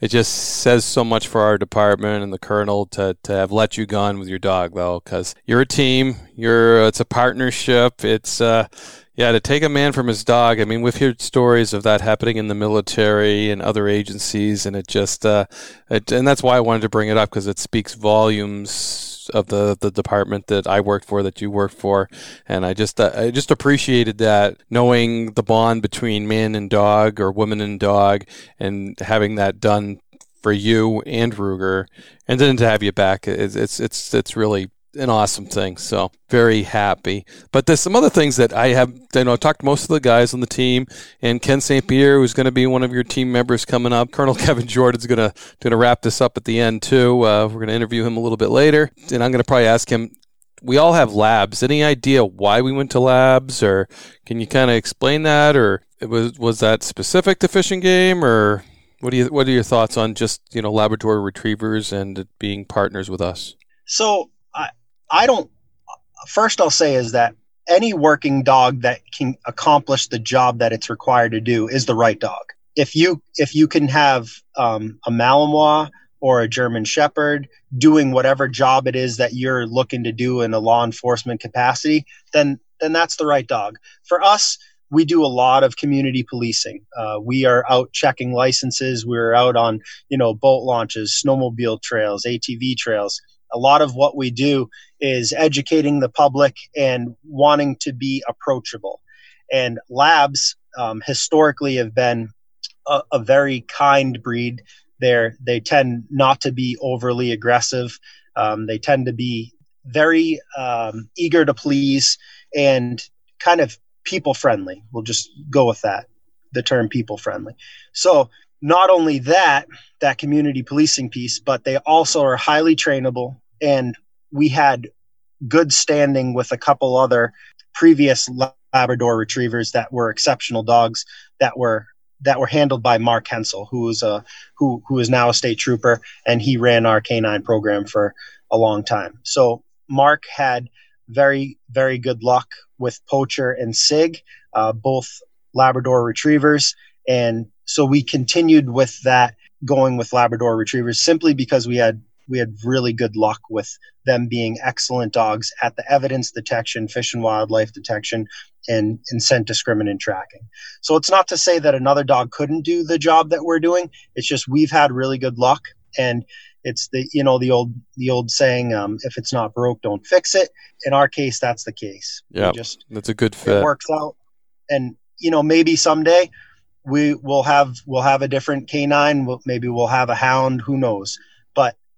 it just says so much for our department and the colonel to, to have let you gone with your dog though, because you're a team. You're it's a partnership. It's uh, Yeah, to take a man from his dog. I mean, we've heard stories of that happening in the military and other agencies, and it just, uh, it, and that's why I wanted to bring it up because it speaks volumes of the the department that I worked for, that you worked for, and I just, uh, I just appreciated that knowing the bond between man and dog or woman and dog, and having that done for you and Ruger, and then to have you back, it's it's it's, it's really an awesome thing. So very happy. But there's some other things that I have. You know, I talked to most of the guys on the team, and Ken St. Pierre, who's going to be one of your team members coming up. Colonel Kevin Jordan's going to going to wrap this up at the end too. Uh, we're going to interview him a little bit later, and I'm going to probably ask him. We all have labs. Any idea why we went to labs, or can you kind of explain that, or was was that specific to fishing game, or what do you what are your thoughts on just you know Labrador retrievers and being partners with us? So I don't. First, I'll say is that any working dog that can accomplish the job that it's required to do is the right dog. If you if you can have um, a Malinois or a German Shepherd doing whatever job it is that you're looking to do in a law enforcement capacity, then then that's the right dog. For us, we do a lot of community policing. Uh, we are out checking licenses. We're out on you know boat launches, snowmobile trails, ATV trails a lot of what we do is educating the public and wanting to be approachable. And labs um, historically have been a, a, very kind breed. they they tend not to be overly aggressive. Um, they tend to be very um, eager to please and kind of people friendly. We'll just go with that, the term people friendly. So not only that, that community policing piece, but they also are highly trainable and we had good standing with a couple other previous Labrador retrievers that were exceptional dogs that were that were handled by Mark Hensel, who is a who who is now a state trooper, and he ran our canine program for a long time. So Mark had very very good luck with Poacher and Sig, uh, both Labrador retrievers, and so we continued with that going with Labrador retrievers simply because we had we had really good luck with them being excellent dogs at the evidence detection, fish and wildlife detection, and, and scent discriminant tracking. So it's not to say that another dog couldn't do the job that we're doing. It's just we've had really good luck, and it's the you know the old the old saying, um, if it's not broke, don't fix it. In our case, that's the case. Yeah, just that's a good fit. It works out, and you know maybe someday we will have we'll have a different canine. We'll, maybe we'll have a hound. Who knows?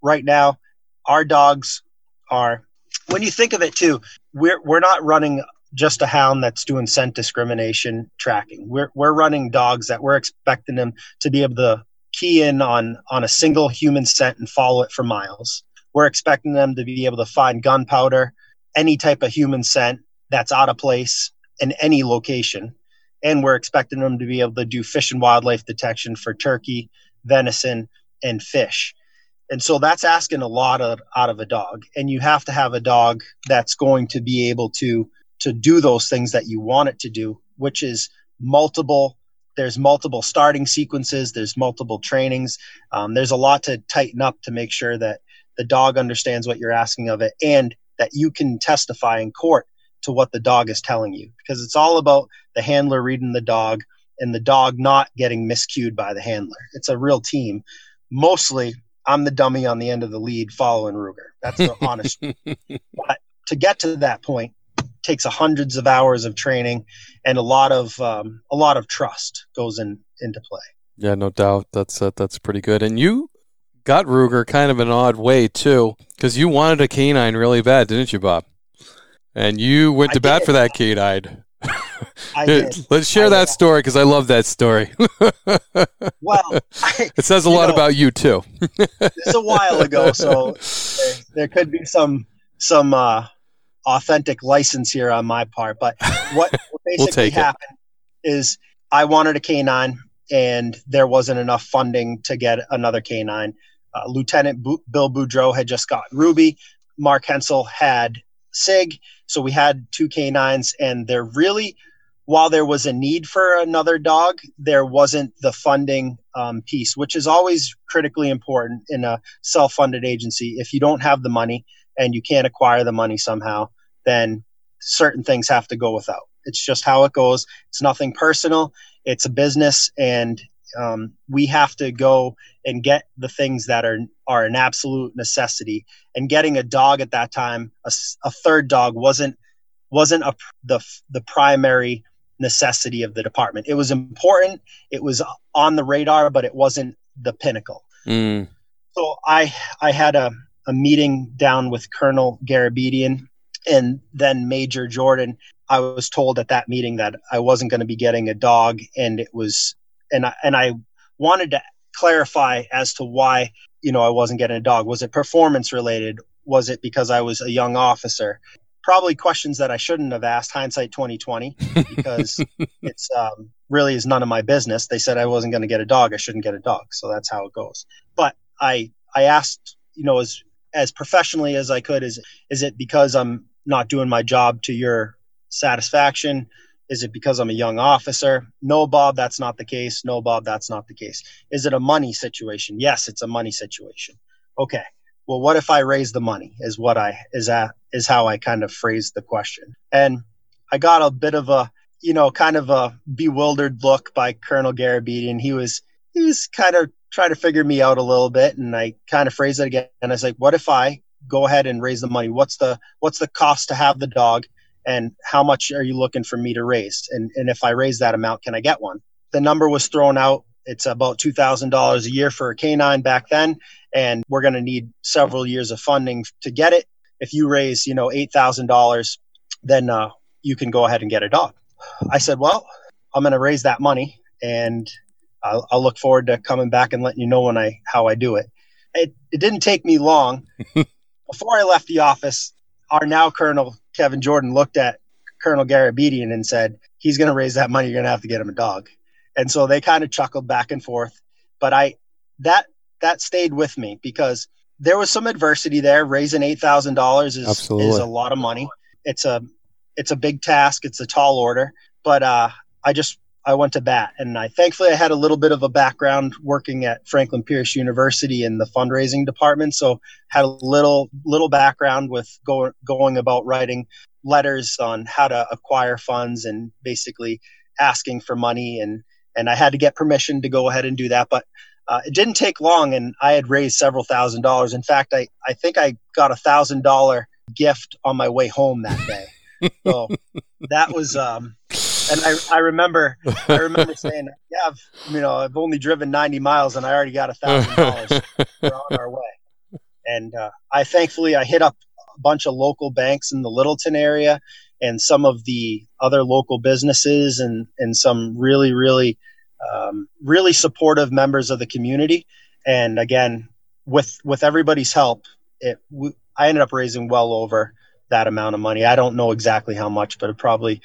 Right now, our dogs are, when you think of it too, we're, we're not running just a hound that's doing scent discrimination tracking. We're, we're running dogs that we're expecting them to be able to key in on, on a single human scent and follow it for miles. We're expecting them to be able to find gunpowder, any type of human scent that's out of place in any location. And we're expecting them to be able to do fish and wildlife detection for turkey, venison, and fish. And so that's asking a lot of, out of a dog. And you have to have a dog that's going to be able to to do those things that you want it to do, which is multiple. There's multiple starting sequences. There's multiple trainings. Um, there's a lot to tighten up to make sure that the dog understands what you're asking of it, and that you can testify in court to what the dog is telling you, because it's all about the handler reading the dog and the dog not getting miscued by the handler. It's a real team. Mostly, I'm the dummy on the end of the lead following Ruger. That's the honest. but to get to that point takes hundreds of hours of training and a lot of um, a lot of trust goes in into play. Yeah, no doubt. That's uh, that's pretty good. And you got Ruger kind of an odd way too, because you wanted a canine really bad, didn't you, Bob? And you went to I bat did. for that canine. Let's share I that did. story because I love that story. well, I, it says a lot know, about you too. it's a while ago, so there, there could be some some uh, authentic license here on my part. But what, basically we'll happened it. is I wanted a canine, and there wasn't enough funding to get another canine. Uh, Lieutenant Bill Boudreau had just got Ruby. Mark Hensel had Sig. So we had two canines, and there really, while there was a need for another dog, there wasn't the funding um, piece, which is always critically important in a self funded agency. If you don't have the money and you can't acquire the money somehow, then certain things have to go without. it's just how it goes. It's nothing personal. It's a business, and um, we have to go and get the things that are are an absolute necessity. And getting a dog at that time, a, a third dog, wasn't wasn't a, the the primary necessity of the department. It was important. It was on the radar, but it wasn't the pinnacle. Mm. So I I had a, a meeting down with Colonel Garabedian and then Major Jordan. I was told at that meeting that I wasn't going to be getting a dog, and it was and I, and I wanted to clarify as to why you know I wasn't getting a dog. Was it performance related? Was it because I was a young officer? Probably questions that I shouldn't have asked. Hindsight 2020, because it's um, really is none of my business. They said I wasn't going to get a dog. I shouldn't get a dog. So that's how it goes. But I I asked you know as as professionally as I could is is it because I'm not doing my job to your satisfaction? Is it because I'm a young officer? No, Bob, that's not the case. No, Bob, that's not the case. Is it a money situation? Yes, it's a money situation. Okay. Well, what if I raise the money? Is what I is that is how I kind of phrased the question. And I got a bit of a you know kind of a bewildered look by Colonel Garabedian. He was he was kind of trying to figure me out a little bit, and I kind of phrased it again. And I was like, what if I go ahead and raise the money? What's the what's the cost to have the dog? And how much are you looking for me to raise? And, and if I raise that amount, can I get one? The number was thrown out. It's about $2,000 a year for a canine back then. And we're going to need several years of funding to get it. If you raise, you know, $8,000, then uh, you can go ahead and get a dog. I said, well, I'm going to raise that money and I'll, I'll, look forward to coming back and letting you know when I, how I do it. It, it didn't take me long. Before I left the office, our now Colonel Kevin Jordan looked at Colonel Garabedian and said, he's going to raise that money. You're going to have to get him a dog. And so they kind of chuckled back and forth. But I, that, that stayed with me because there was some adversity there. Raising $8,000 is, is a lot of money. It's a, it's a big task. It's a tall order, but, uh, I just, I went to bat. And I thankfully I had a little bit of a background working at Franklin Pierce University in the fundraising department. So had a little, little background with going, going about writing letters on how to acquire funds and basically asking for money. And and I had to get permission to go ahead and do that but uh, it didn't take long. And I had raised several thousand dollars. In fact I I think I got a thousand dollar gift on my way home that day. So that was um and I, I remember I remember saying yeah I've, you know I've only driven 90 miles and I already got a thousand dollars we're on our way and uh, I thankfully I hit up a bunch of local banks in the Littleton area and some of the other local businesses and, and some really, really, um, really supportive members of the community. And again, with, with everybody's help, it, we, I ended up raising well over that amount of money. I don't know exactly how much, but it probably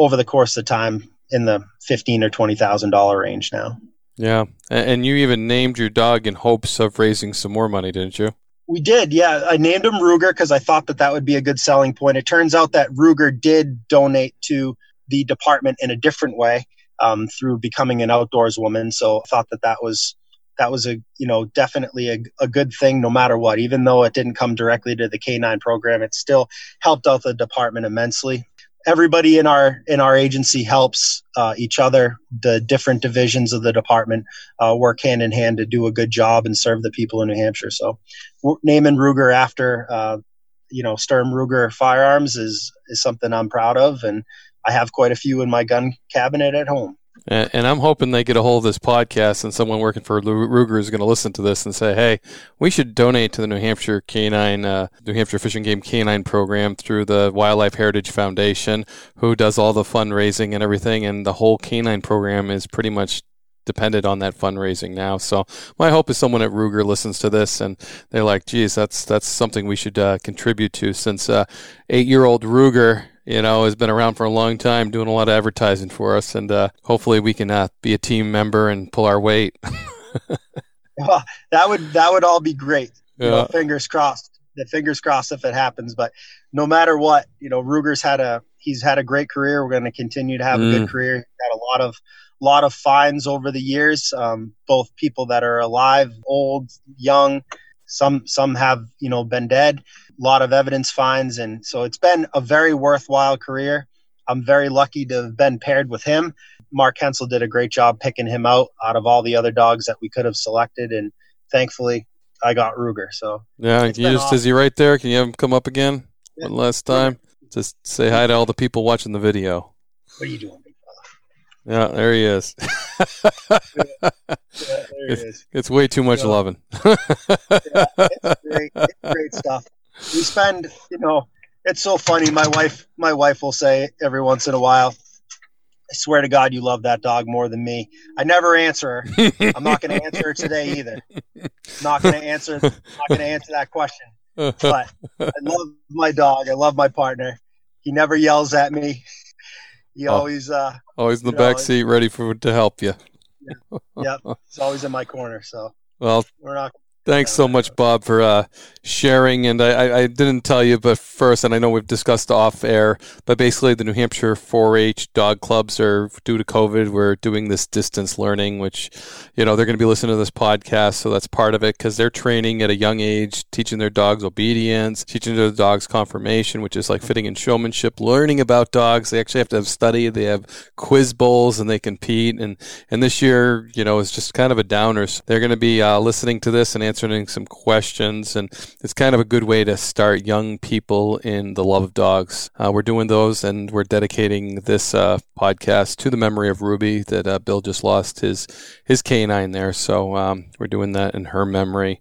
over the course of time in the fifteen or twenty thousand dollar range now. Yeah, and you even named your dog in hopes of raising some more money, didn't you? We did, yeah. I named him Ruger because I thought that that would be a good selling point. It turns out that Ruger did donate to the department in a different way um, through becoming an outdoors woman. So I thought that that was that was a you know definitely a, a good thing no matter what. Even though it didn't come directly to the K9 program, it still helped out the department immensely everybody in our in our agency helps uh, each other. The different divisions of the department uh, work hand in hand to do a good job and serve the people in New Hampshire. So, naming Ruger after uh, you know Sturm Ruger firearms is is something I'm proud of, and I have quite a few in my gun cabinet at home. And, and, I'm hoping they get a hold of this podcast and someone working for Ruger is going to listen to this and say, hey, we should donate to the New Hampshire Canine, uh, New Hampshire Fish and Game Canine Program through the Wildlife Heritage Foundation, who does all the fundraising and everything. And the whole canine program is pretty much dependent on that fundraising now. So my hope is someone at Ruger listens to this and they're like, geez, that's, that's something we should uh, contribute to since uh, eight year old Ruger you know, has been around for a long time, doing a lot of advertising for us, and uh, hopefully we can uh, be a team member and pull our weight. well, that would that would all be great. Yeah. You know, fingers crossed. The fingers crossed if it happens. But no matter what, you know, Ruger's had a he's had a great career. We're going to continue to have mm. a good mm. career. He's had a lot of lot of fines over the years, um, both people that are alive, old, young. Some some have you know been dead. A lot of evidence finds, and so it's been a very worthwhile career. I'm very lucky to have been paired with him. Mark Hensel did a great job picking him out out of all the other dogs that we could have selected, and thankfully I got Ruger. So yeah, can you just awesome. is he right there? Can you have him come up again yeah. one last time? Just say hi to all the people watching the video. What are you doing. Yeah, there he is. yeah, there he it's, is. It's way too much so, loving. yeah, it's great. It's great stuff. We spend, you know, it's so funny. My wife, my wife will say every once in a while, I swear to God, you love that dog more than me. I never answer her. I'm not going to answer her today either. not going to answer. Not going to answer that question. But I love my dog. I love my partner. He never yells at me. He oh, always, uh, always in the back know, seat, ready for to help you. Yeah, yep, he's always in my corner. So well, we're not Thanks so much, Bob, for uh, sharing. And I, I, didn't tell you, but first, and I know we've discussed off air, but basically, the New Hampshire 4-H dog clubs are due to COVID. We're doing this distance learning, which you know they're going to be listening to this podcast, so that's part of it because they're training at a young age, teaching their dogs obedience, teaching their dogs conformation, which is like fitting in showmanship, learning about dogs. They actually have to have study. They have quiz bowls and they compete. And and this year, you know, is just kind of a downer. So they're going to be uh, listening to this and answering some questions, and it's kind of a good way to start young people in the love of dogs. Uh, we're doing those, and we're dedicating this uh, podcast to the memory of Ruby that uh, Bill just lost his his canine there. So um, we're doing that in her memory.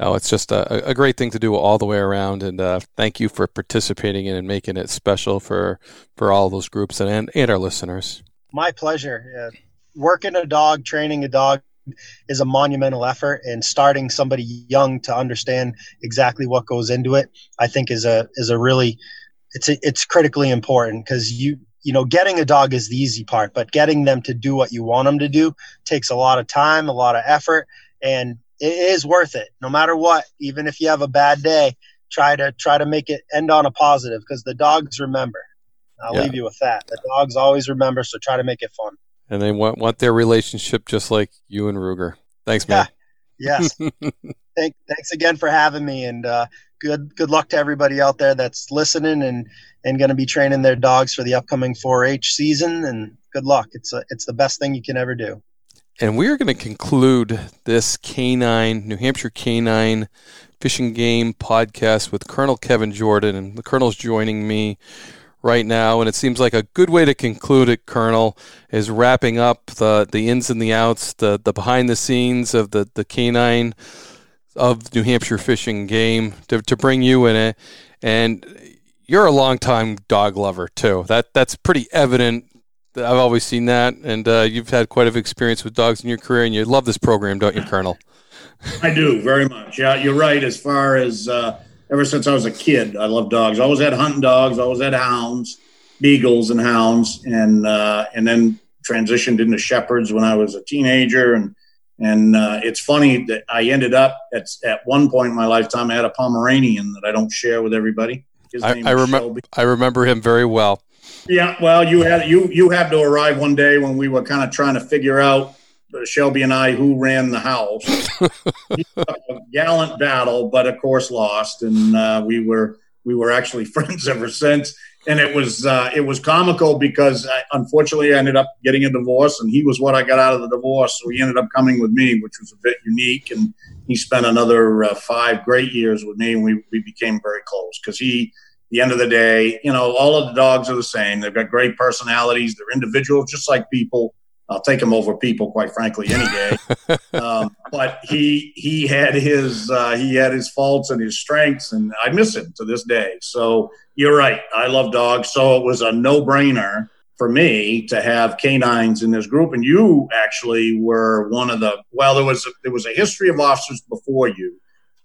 Oh, it's just a, a great thing to do all the way around, and uh, thank you for participating in and making it special for for all those groups and and our listeners. My pleasure. Yeah. Working a dog, training a dog is a monumental effort and starting somebody young to understand exactly what goes into it i think is a is a really it's a, it's critically important because you you know getting a dog is the easy part but getting them to do what you want them to do takes a lot of time a lot of effort and it is worth it. No matter what even if you have a bad day try to try to make it end on a positive because the dogs remember. I'll yeah. leave you with that. The dogs always remember so try to make it fun and they want want their relationship just like you and Ruger. Thanks, man. Yeah. Yes. Thank, thanks again for having me, and uh, good good luck to everybody out there that's listening and and going to be training their dogs for the upcoming 4-H season. And good luck. It's a, it's the best thing you can ever do. And we are going to conclude this canine New Hampshire canine fish and game podcast with Colonel Kevin Jordan, and the Colonel's joining me right now, and it seems like a good way to conclude it, Colonel, is wrapping up the, the ins and the outs, the, the behind the scenes of the, the canine of New Hampshire fish and game to, to bring you in it. And you're a longtime dog lover too. That that's pretty evident. I've always seen that, and uh, you've had quite a experience with dogs in your career, and you love this program, don't you, Colonel? I do very much. Yeah, you're right. As far as uh, ever since I was a kid. I love dogs. I always had hunting dogs. I always had hounds, beagles, and hounds, and uh, and then transitioned into shepherds when I was a teenager. And and uh, it's funny that I ended up at at one point in my lifetime I had a Pomeranian that I don't share with everybody. I, I remember I remember him very well. Yeah, well, you had you you had to arrive one day when we were kind of trying to figure out Shelby and I who ran the house. a gallant battle, but of course lost, and uh, we were we were actually friends ever since. And it was uh, it was comical because I, unfortunately I ended up getting a divorce, and he was what I got out of the divorce, so he ended up coming with me, which was a bit unique. And he spent another uh, five great years with me, and we we became very close because he. The end of the day, you know, all of the dogs are the same. They've got great personalities. They're individuals, just like people I'll take him over people, quite frankly, any day. um, but he he had his uh, he had his faults and his strengths, and I miss him to this day. So you're right. I love dogs, so it was a no brainer for me to have canines in this group. And you actually were one of the well, there was a, there was a history of officers before you.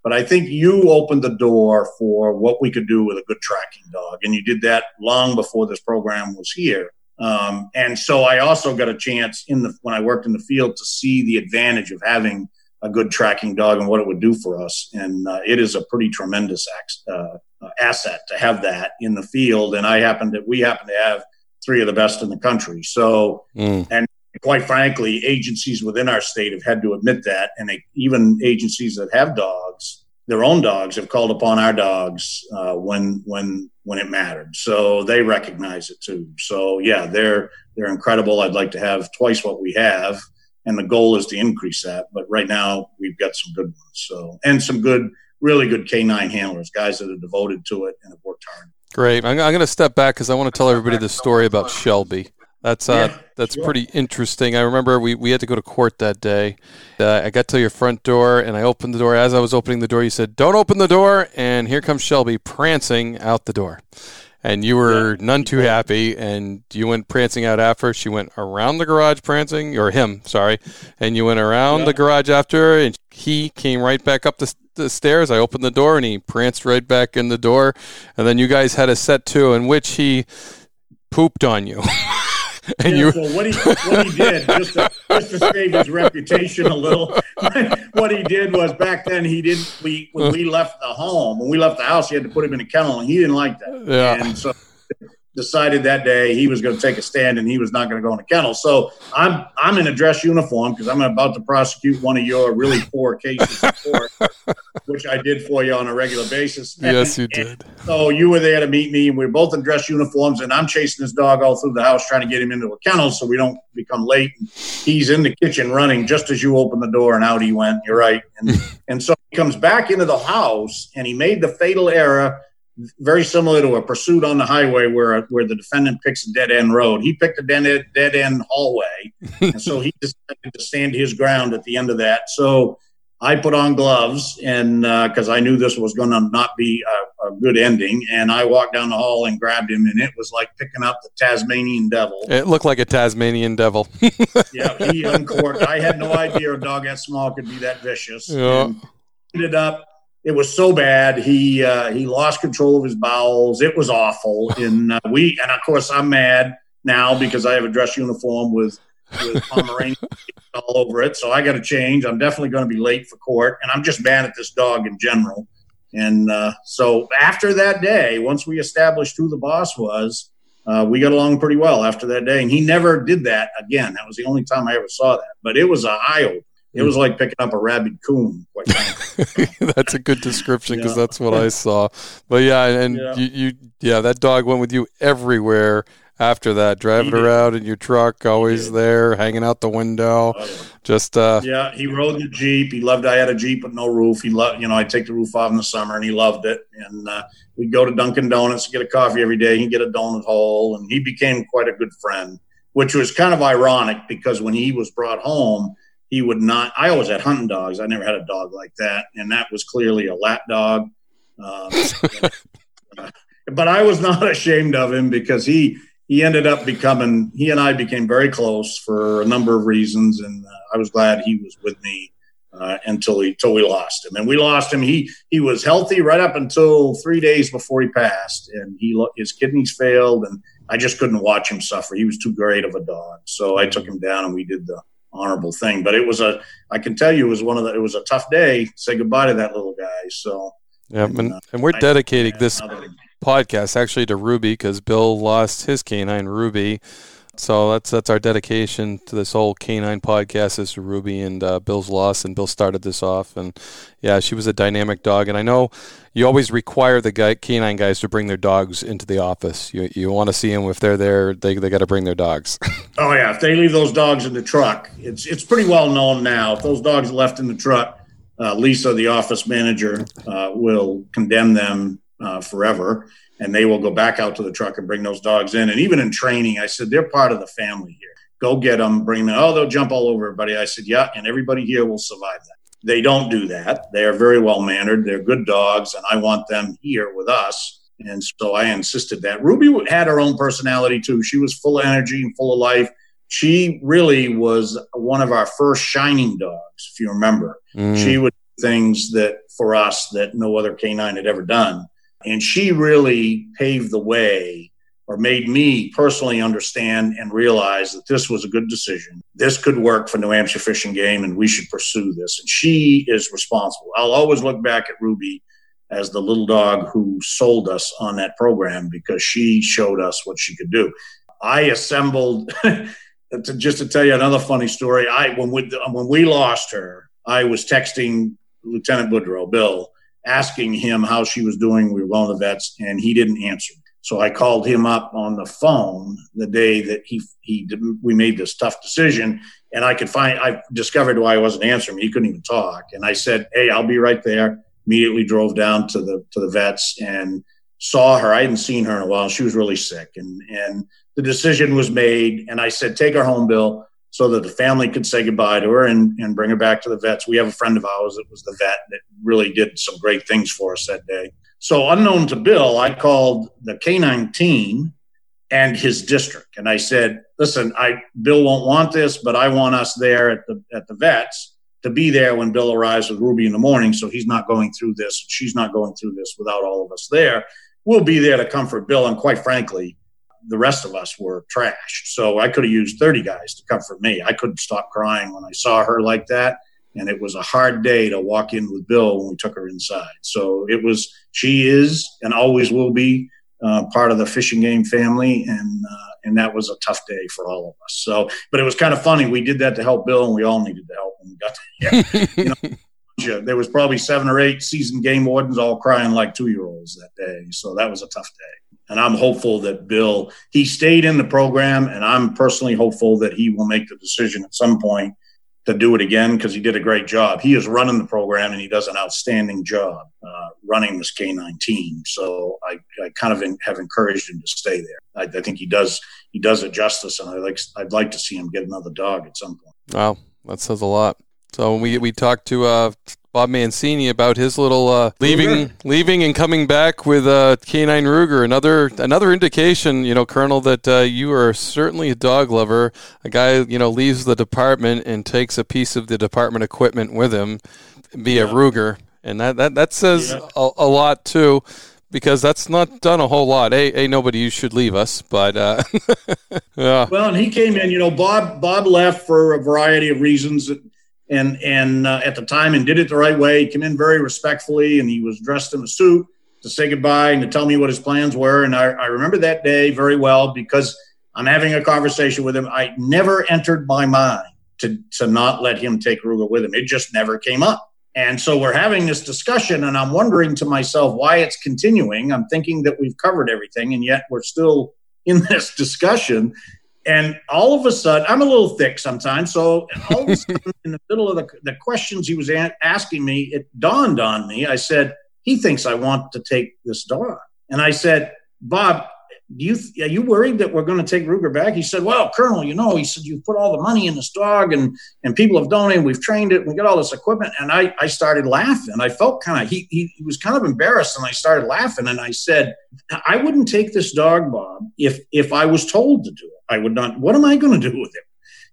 But I think you opened the door for what we could do with a good tracking dog. And you did that long before this program was here. Um, and so I also got a chance in the when I worked in the field to see the advantage of having a good tracking dog and what it would do for us. And uh, it is a pretty tremendous uh, asset to have that in the field. And I happen to we happen to have three of the best in the country. So mm. and quite frankly, agencies within our state have had to admit that, and they, even agencies that have dogs, their own dogs, have called upon our dogs uh, when when when it mattered. So they recognize it too. So yeah, they're they're incredible. I'd like to have twice what we have, and the goal is to increase that. But right now we've got some good ones. So and some good, really good K9 handlers, guys that are devoted to it and have worked hard. Great. I'm, I'm going to step back because I want to tell everybody the story about Shelby. That's uh, Yeah, that's sure. pretty interesting. I remember we, we had to go to court that day. Uh, I got to your front door and I opened the door. As I was opening the door, you said, "Don't open the door." And here comes Shelby prancing out the door. And you were none too happy, and you went prancing out after. She went around the garage prancing, or him, sorry, and you went around the garage after her, and he came right back up the, the stairs. I opened the door, and he pranced right back in the door, and then you guys had a set two in which he pooped on you. and Yeah, you so what he what he did just to, just to save his reputation a little, what he did was back then he didn't. We when we left the home when we left the house, he had to put him in a kennel, and he didn't like that. Yeah. And so decided that day he was going to take a stand and he was not going to go in a kennel. So I'm I'm in a dress uniform because I'm about to prosecute one of your really poor cases court, which I did for you on a regular basis. yes, you did. so you were there to meet me, and we are both in dress uniforms, and I'm chasing this dog all through the house, trying to get him into a kennel so we don't become late. And he's in the kitchen running just as you open the door, and out he went. You're right, and and so he comes back into the house, and he made the fatal error, very similar to a pursuit on the highway where where the defendant picks a dead end road. He picked a dead end, dead end hallway, and so he decided to stand his ground at the end of that. So. I put on gloves and uh, because I knew this was going to not be a, a good ending, and I walked down the hall and grabbed him, and it was like picking up the Tasmanian devil. It looked like a Tasmanian devil. yeah, he uncorked. I had no idea a dog that small could be that vicious. Yeah. Ended up, it was so bad. He uh, he lost control of his bowels. It was awful. And uh, we, and of course, I'm mad now because I have a dress uniform with with Pomeranian all over it. So I got to change. I'm definitely going to be late for court, and I'm just mad at this dog in general. And uh, so after that day, once we established who the boss was, uh, we got along pretty well after that day. And he never did that again. That was the only time I ever saw that. But it was a eye opener. It was like picking up a rabid coon. Quite that's a good description because Yeah. that's what I saw. But yeah, and Yeah. You, you, yeah, that dog went with you everywhere after that, driving around in your truck, always there, hanging out the window. Just uh, Yeah, he rode the Jeep. He loved. I had a Jeep with no roof. He loved. You know, I'd take the roof off in the summer, and he loved it. And uh, we'd go to Dunkin' Donuts, and get a coffee every day. He'd get a donut hole, and he became quite a good friend. Which was kind of ironic because when he was brought home, he would not. I always had hunting dogs. I never had a dog like that, and that was clearly a lap dog. Um, uh, but I was not ashamed of him because he he ended up becoming he and I became very close for a number of reasons, and uh, I was glad he was with me uh, until he until we lost him. And we lost him. He he was healthy right up until three days before he passed, and he his kidneys failed, and I just couldn't watch him suffer. He was too great of a dog, so I took him down, and we did the honorable thing. But it was a I can tell you it was one of the it was a tough day. Say goodbye to that little guy. So yeah, And, and, uh, and we're I- dedicating yeah, this another- podcast actually to Ruby because Bill lost his canine Ruby. So that's that's our dedication to this whole canine podcast is Ruby and uh, Bill's loss, and Bill started this off, and yeah, she was a dynamic dog, and I know you always require the guy, canine guys to bring their dogs into the office. You you want to see them if they're there, they they got to bring their dogs. Oh yeah, if they leave those dogs in the truck, it's it's pretty well known now. If those dogs are left in the truck, uh, Lisa, the office manager, uh, will condemn them uh, forever, and they will go back out to the truck and bring those dogs in. And even in training, I said they're part of the family here. Go get them, bring them. Oh, they'll jump all over everybody. I said, yeah, and everybody here will survive that. They don't do that. They are very well mannered. They're good dogs, and I want them here with us. And so I insisted that. Ruby had her own personality too. She was full of energy and full of life. She really was one of our first shining dogs, if you remember. Mm. She would do things that for us that no other canine had ever done. And she really paved the way or made me personally understand and realize that this was a good decision. This could work for New Hampshire Fish and Game and we should pursue this. And she is responsible. I'll always look back at Ruby as the little dog who sold us on that program because she showed us what she could do. I assembled to just to tell you another funny story. I when we when we lost her, I was texting Lieutenant Boudreau, Bill, asking him how she was doing. We were going to the vets, and he didn't answer. So I called him up on the phone the day that he he we made this tough decision, and I could find I discovered why I wasn't answering. He couldn't even talk, and I said, "Hey, I'll be right there." Immediately drove down to the to the vets and saw her. I hadn't seen her in a while. She was really sick, and and the decision was made. And I said, "Take her home, Bill." So that the family could say goodbye to her and, and bring her back to the vets. We have a friend of ours that was the vet that really did some great things for us that day. So, unknown to Bill, I called the canine team and his district, and I said, "Listen, I Bill won't want this, but I want us there at the at the vets to be there when Bill arrives with Ruby in the morning, so he's not going through this, she's not going through this without all of us there. We'll be there to comfort Bill, and quite frankly, the rest of us were trash. So I could have used 30 guys to comfort me. I couldn't stop crying when I saw her like that. And it was a hard day to walk in with Bill when we took her inside. So it was, she is and always will be uh, part of the fish and game family. And, uh, and that was a tough day for all of us. So, but it was kind of funny. We did that to help Bill and we all needed the help when we got to, yeah, you know, there was probably seven or eight season game wardens all crying like two year olds that day. So that was a tough day and I'm hopeful that Bill he stayed in the program, and I'm personally hopeful that he will make the decision at some point to do it again because he did a great job. He is running the program, and he does an outstanding job uh, running this K9 team. So I, I kind of in, have encouraged him to stay there. I, I, think he does he does it justice, and I like I'd like to see him get another dog at some point. Wow, that says a lot. So we we talked to uh, Bob Mancini about his little uh, leaving, Ruger. leaving and coming back with uh, K9 Ruger. Another another indication, you know, Colonel, that uh, you are certainly a dog lover. A guy, you know, leaves the department and takes a piece of the department equipment with him, be yeah. Ruger, and that that that says yeah. a, a, lot too. Because that's not done a whole lot. A, a nobody you should leave us, but uh, yeah. Well, and he came in. You know, Bob Bob left for a variety of reasons and and uh, at the time and did it the right way. He came in very respectfully, and he was dressed in a suit to say goodbye and to tell me what his plans were. And I, I remember that day very well because I'm having a conversation with him. I never entered my mind to to not let him take Ruger with him. It just never came up. And so we're having this discussion, and I'm wondering to myself why it's continuing. I'm thinking that we've covered everything, and yet we're still in this discussion. And all of a sudden, I'm a little thick sometimes. So all of a sudden, in the middle of the, the questions he was a- asking me, it dawned on me. I said, he thinks I want to take this dog. And I said, Bob, do you are you worried that we're going to take Ruger back? He said, Well, Colonel, you know, he said you've put all the money in this dog and and people have donated, we've trained it, we got all this equipment. And I I started laughing. I felt kind of he, he he was kind of embarrassed and I started laughing and I said, I wouldn't take this dog, Bob, if if I was told to do it. I would not what am I going to do with him?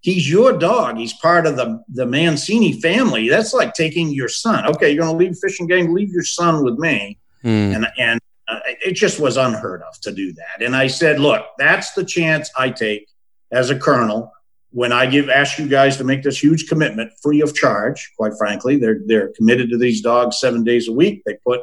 He's your dog. He's part of the the Mancini family. That's like taking your son. Okay, you're going to leave fish and game, leave your son with me. Mm. And and uh, it just was unheard of to do that. And I said, look, that's the chance I take as a colonel when I give ask you guys to make this huge commitment free of charge. Quite frankly, they're they're committed to these dogs seven days a week. They put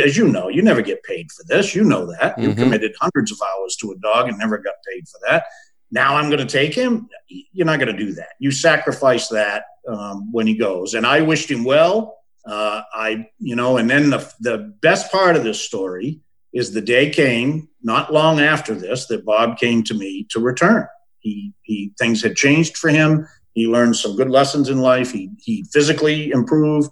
as you know, you never get paid for this. You know that. Mm-hmm. You committed hundreds of hours to a dog and never got paid for that. Now I'm going to take him. You're not going to do that. You sacrifice that um, when he goes. And I wished him well. Uh, I, you know, and then the the best part of this story is the day came not long after this that Bob came to me to return. He he things had changed for him. He learned some good lessons in life. He he physically improved,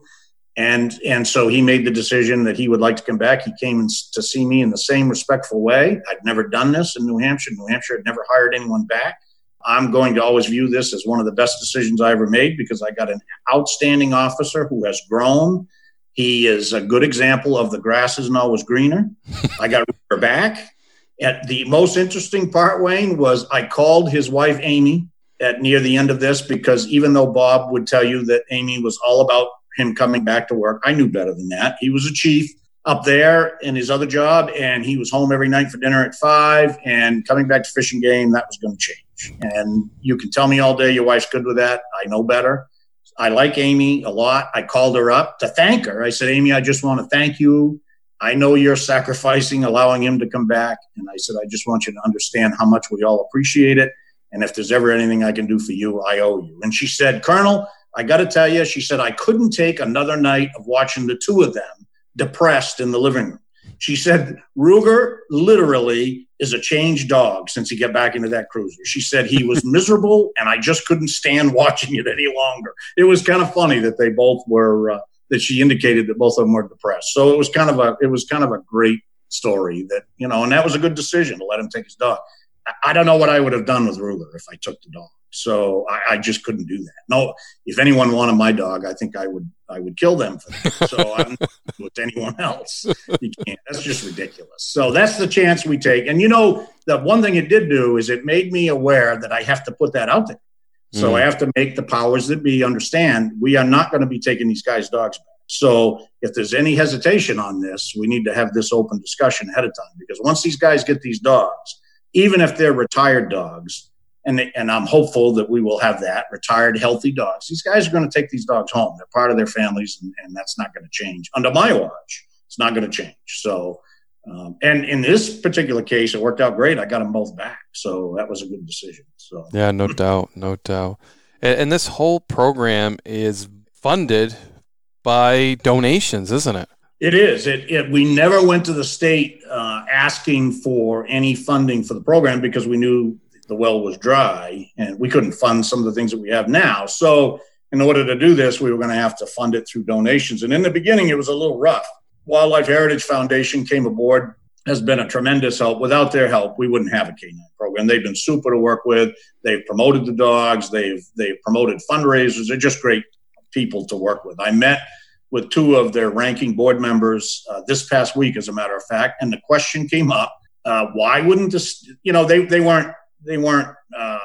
and and so he made the decision that he would like to come back. He came to see me in the same respectful way. I'd never done this in New Hampshire. New Hampshire had never hired anyone back. I'm going to always view this as one of the best decisions I ever made because I got an outstanding officer who has grown. He is a good example of the grass isn't always greener. I got her back. And the most interesting part, Wayne, was I called his wife Amy at near the end of this because even though Bob would tell you that Amy was all about him coming back to work, I knew better than that. He was a chief up there in his other job, and he was home every night for dinner at five. And coming back to fish and game, that was going to change. And you can tell me all day your wife's good with that. I know better. I like Amy a lot. I called her up to thank her. I said, Amy, I just want to thank you. I know you're sacrificing, allowing him to come back. And I said, I just want you to understand how much we all appreciate it. And if there's ever anything I can do for you, I owe you. And she said, Colonel, I got to tell you, she said, I couldn't take another night of watching the two of them depressed in the living room. She said Ruger literally is a changed dog since he got back into that cruiser. She said he was miserable and I just couldn't stand watching it any longer. It was kind of funny that they both were uh, that she indicated that both of them were depressed. So it was kind of a it was kind of a great story that you know, and that was a good decision to let him take his dog. I, I don't know what I would have done with Ruger if I took the dog. So I, I, just couldn't do that. No, if anyone wanted my dog, I think I would I would kill them for that. So I'm with anyone else. You can't. That's just ridiculous. So that's the chance we take. And you know, the one thing it did do is it made me aware that I have to put that out there. So mm. I have to make the powers that be understand we are not going to be taking these guys' dogs back. So if there's any hesitation on this, we need to have this open discussion ahead of time because once these guys get these dogs, even if they're retired dogs, and and I'm hopeful that we will have that retired healthy dogs. These guys are going to take these dogs home. They're part of their families, and, and that's not going to change under my watch. It's not going to change. So, um, and in this particular case, it worked out great. I got them both back, so that was a good decision. So yeah, no doubt, no doubt. And, and this whole program is funded by donations, isn't it? It is. It, it, we never went to the state uh, asking for any funding for the program because we knew the well was dry and we couldn't fund some of the things that we have now. So, in order to do this, we were going to have to fund it through donations. And in the beginning, it was a little rough. Wildlife Heritage Foundation came aboard, has been a tremendous help. Without their help, we wouldn't have a canine program. They've been super to work with. They've promoted the dogs. They've they've promoted fundraisers. They're just great people to work with. I met with two of their ranking board members uh, this past week, as a matter of fact, and the question came up: uh, Why wouldn't this? You know, they they weren't they weren't uh,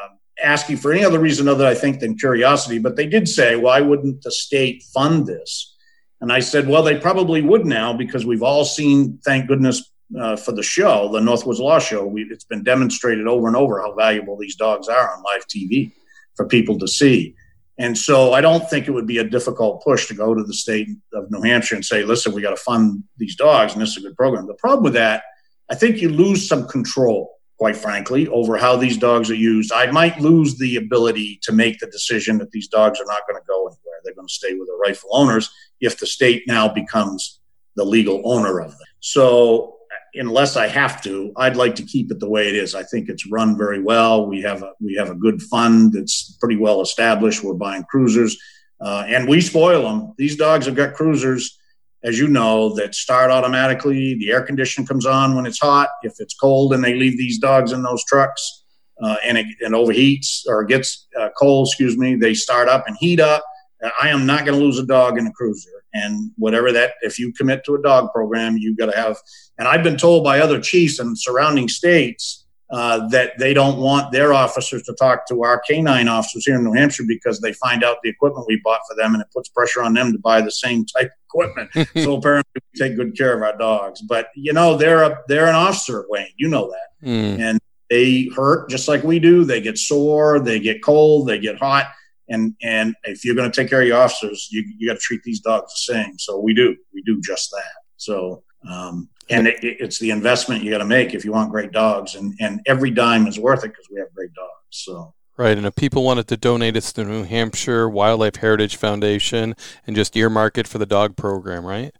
asking for any other reason other, I think, than curiosity. But they did say, why wouldn't the state fund this? And I said, well, they probably would now because we've all seen, thank goodness uh, for the show, the Northwoods Law Show. We, it's been demonstrated over and over how valuable these dogs are on live TV for people to see. And so I don't think it would be a difficult push to go to the state of New Hampshire and say, listen, we got to fund these dogs, and this is a good program. The problem with that, I think you lose some control quite frankly, over how these dogs are used. I might lose the ability to make the decision that these dogs are not going to go anywhere. They're going to stay with their rightful owners if the state now becomes the legal owner of them. So, unless I have to, I'd like to keep it the way it is. I think it's run very well. We have a we have a good fund that's pretty well established. We're buying cruisers, uh, and we spoil them. These dogs have got cruisers as you know, that start automatically. The air condition comes on when it's hot. If it's cold and they leave these dogs in those trucks uh, and it and overheats or gets uh, cold, excuse me, they start up and heat up. Uh, I am not going to lose a dog in a cruiser. And whatever that, if you commit to a dog program, you've got to have. And I've been told by other chiefs in surrounding states uh, that they don't want their officers to talk to our canine officers here in New Hampshire because they find out the equipment we bought for them and it puts pressure on them to buy the same type of equipment. so apparently we take good care of our dogs. But you know, they're a they're an officer, Wayne. You know that. Mm. And they hurt just like we do. They get sore, they get cold, they get hot. And and if you're going to take care of your officers, you you got to treat these dogs the same. So we do. We do just that. So um, and it, it's the investment you got to make if you want great dogs, and and every dime is worth it because we have great dogs. So. Right, and if people wanted to donate, it's the New Hampshire Wildlife Heritage Foundation, and just earmark it for the dog program, right?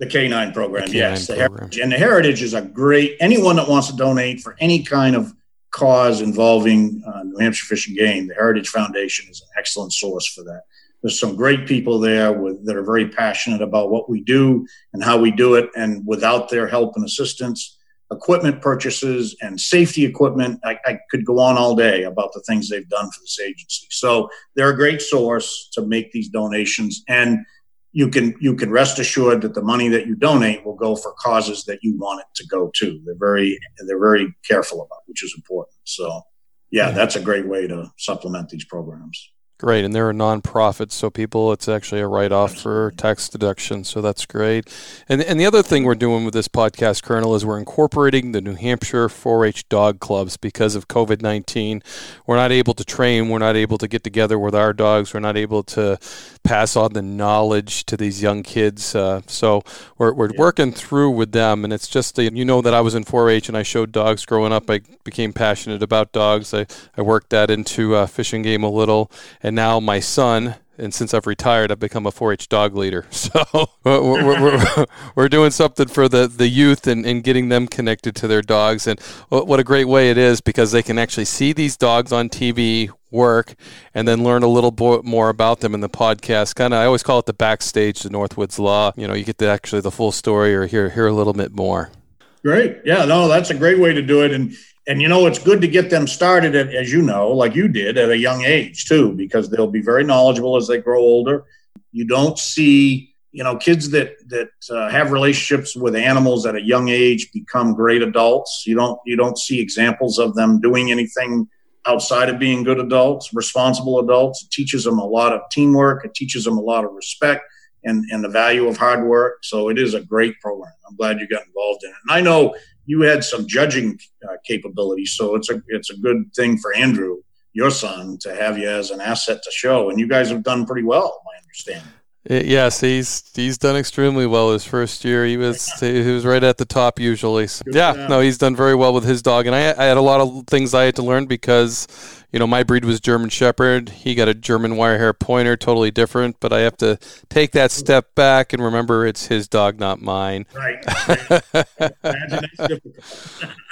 The canine program, the yes. The program. Heritage. And the Heritage is a great. Anyone that wants to donate for any kind of cause involving uh, New Hampshire Fish and Game, the Heritage Foundation is an excellent source for that. There's some great people there with, that are very passionate about what we do and how we do it. And without their help and assistance, equipment purchases and safety equipment, I, I could go on all day about the things they've done for this agency. So they're a great source to make these donations. And you can you can rest assured that the money that you donate will go for causes that you want it to go to. They're very they're very careful about, which is important. So yeah, that's a great way to supplement these programs. Great, and they're a nonprofit, so people, it's actually a write-off for tax deduction, so that's great. And and the other thing we're doing with this podcast, Colonel, is we're incorporating the New Hampshire 4-H dog clubs because of COVID nineteen. We're not able to train, we're not able to get together with our dogs, we're not able to pass on the knowledge to these young kids. Uh, so we're we're yeah. working through with them, and it's just the, you know that I was in 4-H and I showed dogs growing up. I became passionate about dogs. I I worked that into uh, fish and game a little. And and now my son and since I've retired, I've become a 4-H dog leader. So we're, we're, we're, we're, doing something for the, the youth and, and getting them connected to their dogs. And what a great way it is because they can actually see these dogs on TV work and then learn a little bo- more about them in the podcast. Kind of, I always call it the backstage to Northwoods Law. You know, you get to actually the full story or hear hear a little bit more. Great, yeah, no, that's a great way to do it, and and you know it's good to get them started at, as you know like you did at a young age too because they'll be very knowledgeable as they grow older. You don't see you know kids that that uh, have relationships with animals at a young age become great adults. You don't you don't see examples of them doing anything outside of being good adults responsible adults. It teaches them a lot of teamwork. It teaches them a lot of respect and, and the value of hard work so it is a great program i'm glad you got involved in it and i know you had some judging uh, capabilities, so it's a it's a good thing for Andrew, your son, to have you as an asset to show. And you guys have done pretty well, my understanding. Yes, he's he's done extremely well his first year. He was he was right at the top usually. So, yeah, no, he's done very well with his dog, and I, I had a lot of things I had to learn because you know my breed was German Shepherd. He got a German Wirehair Pointer, totally different. But I have to take that step back and remember it's his dog, not mine. Right.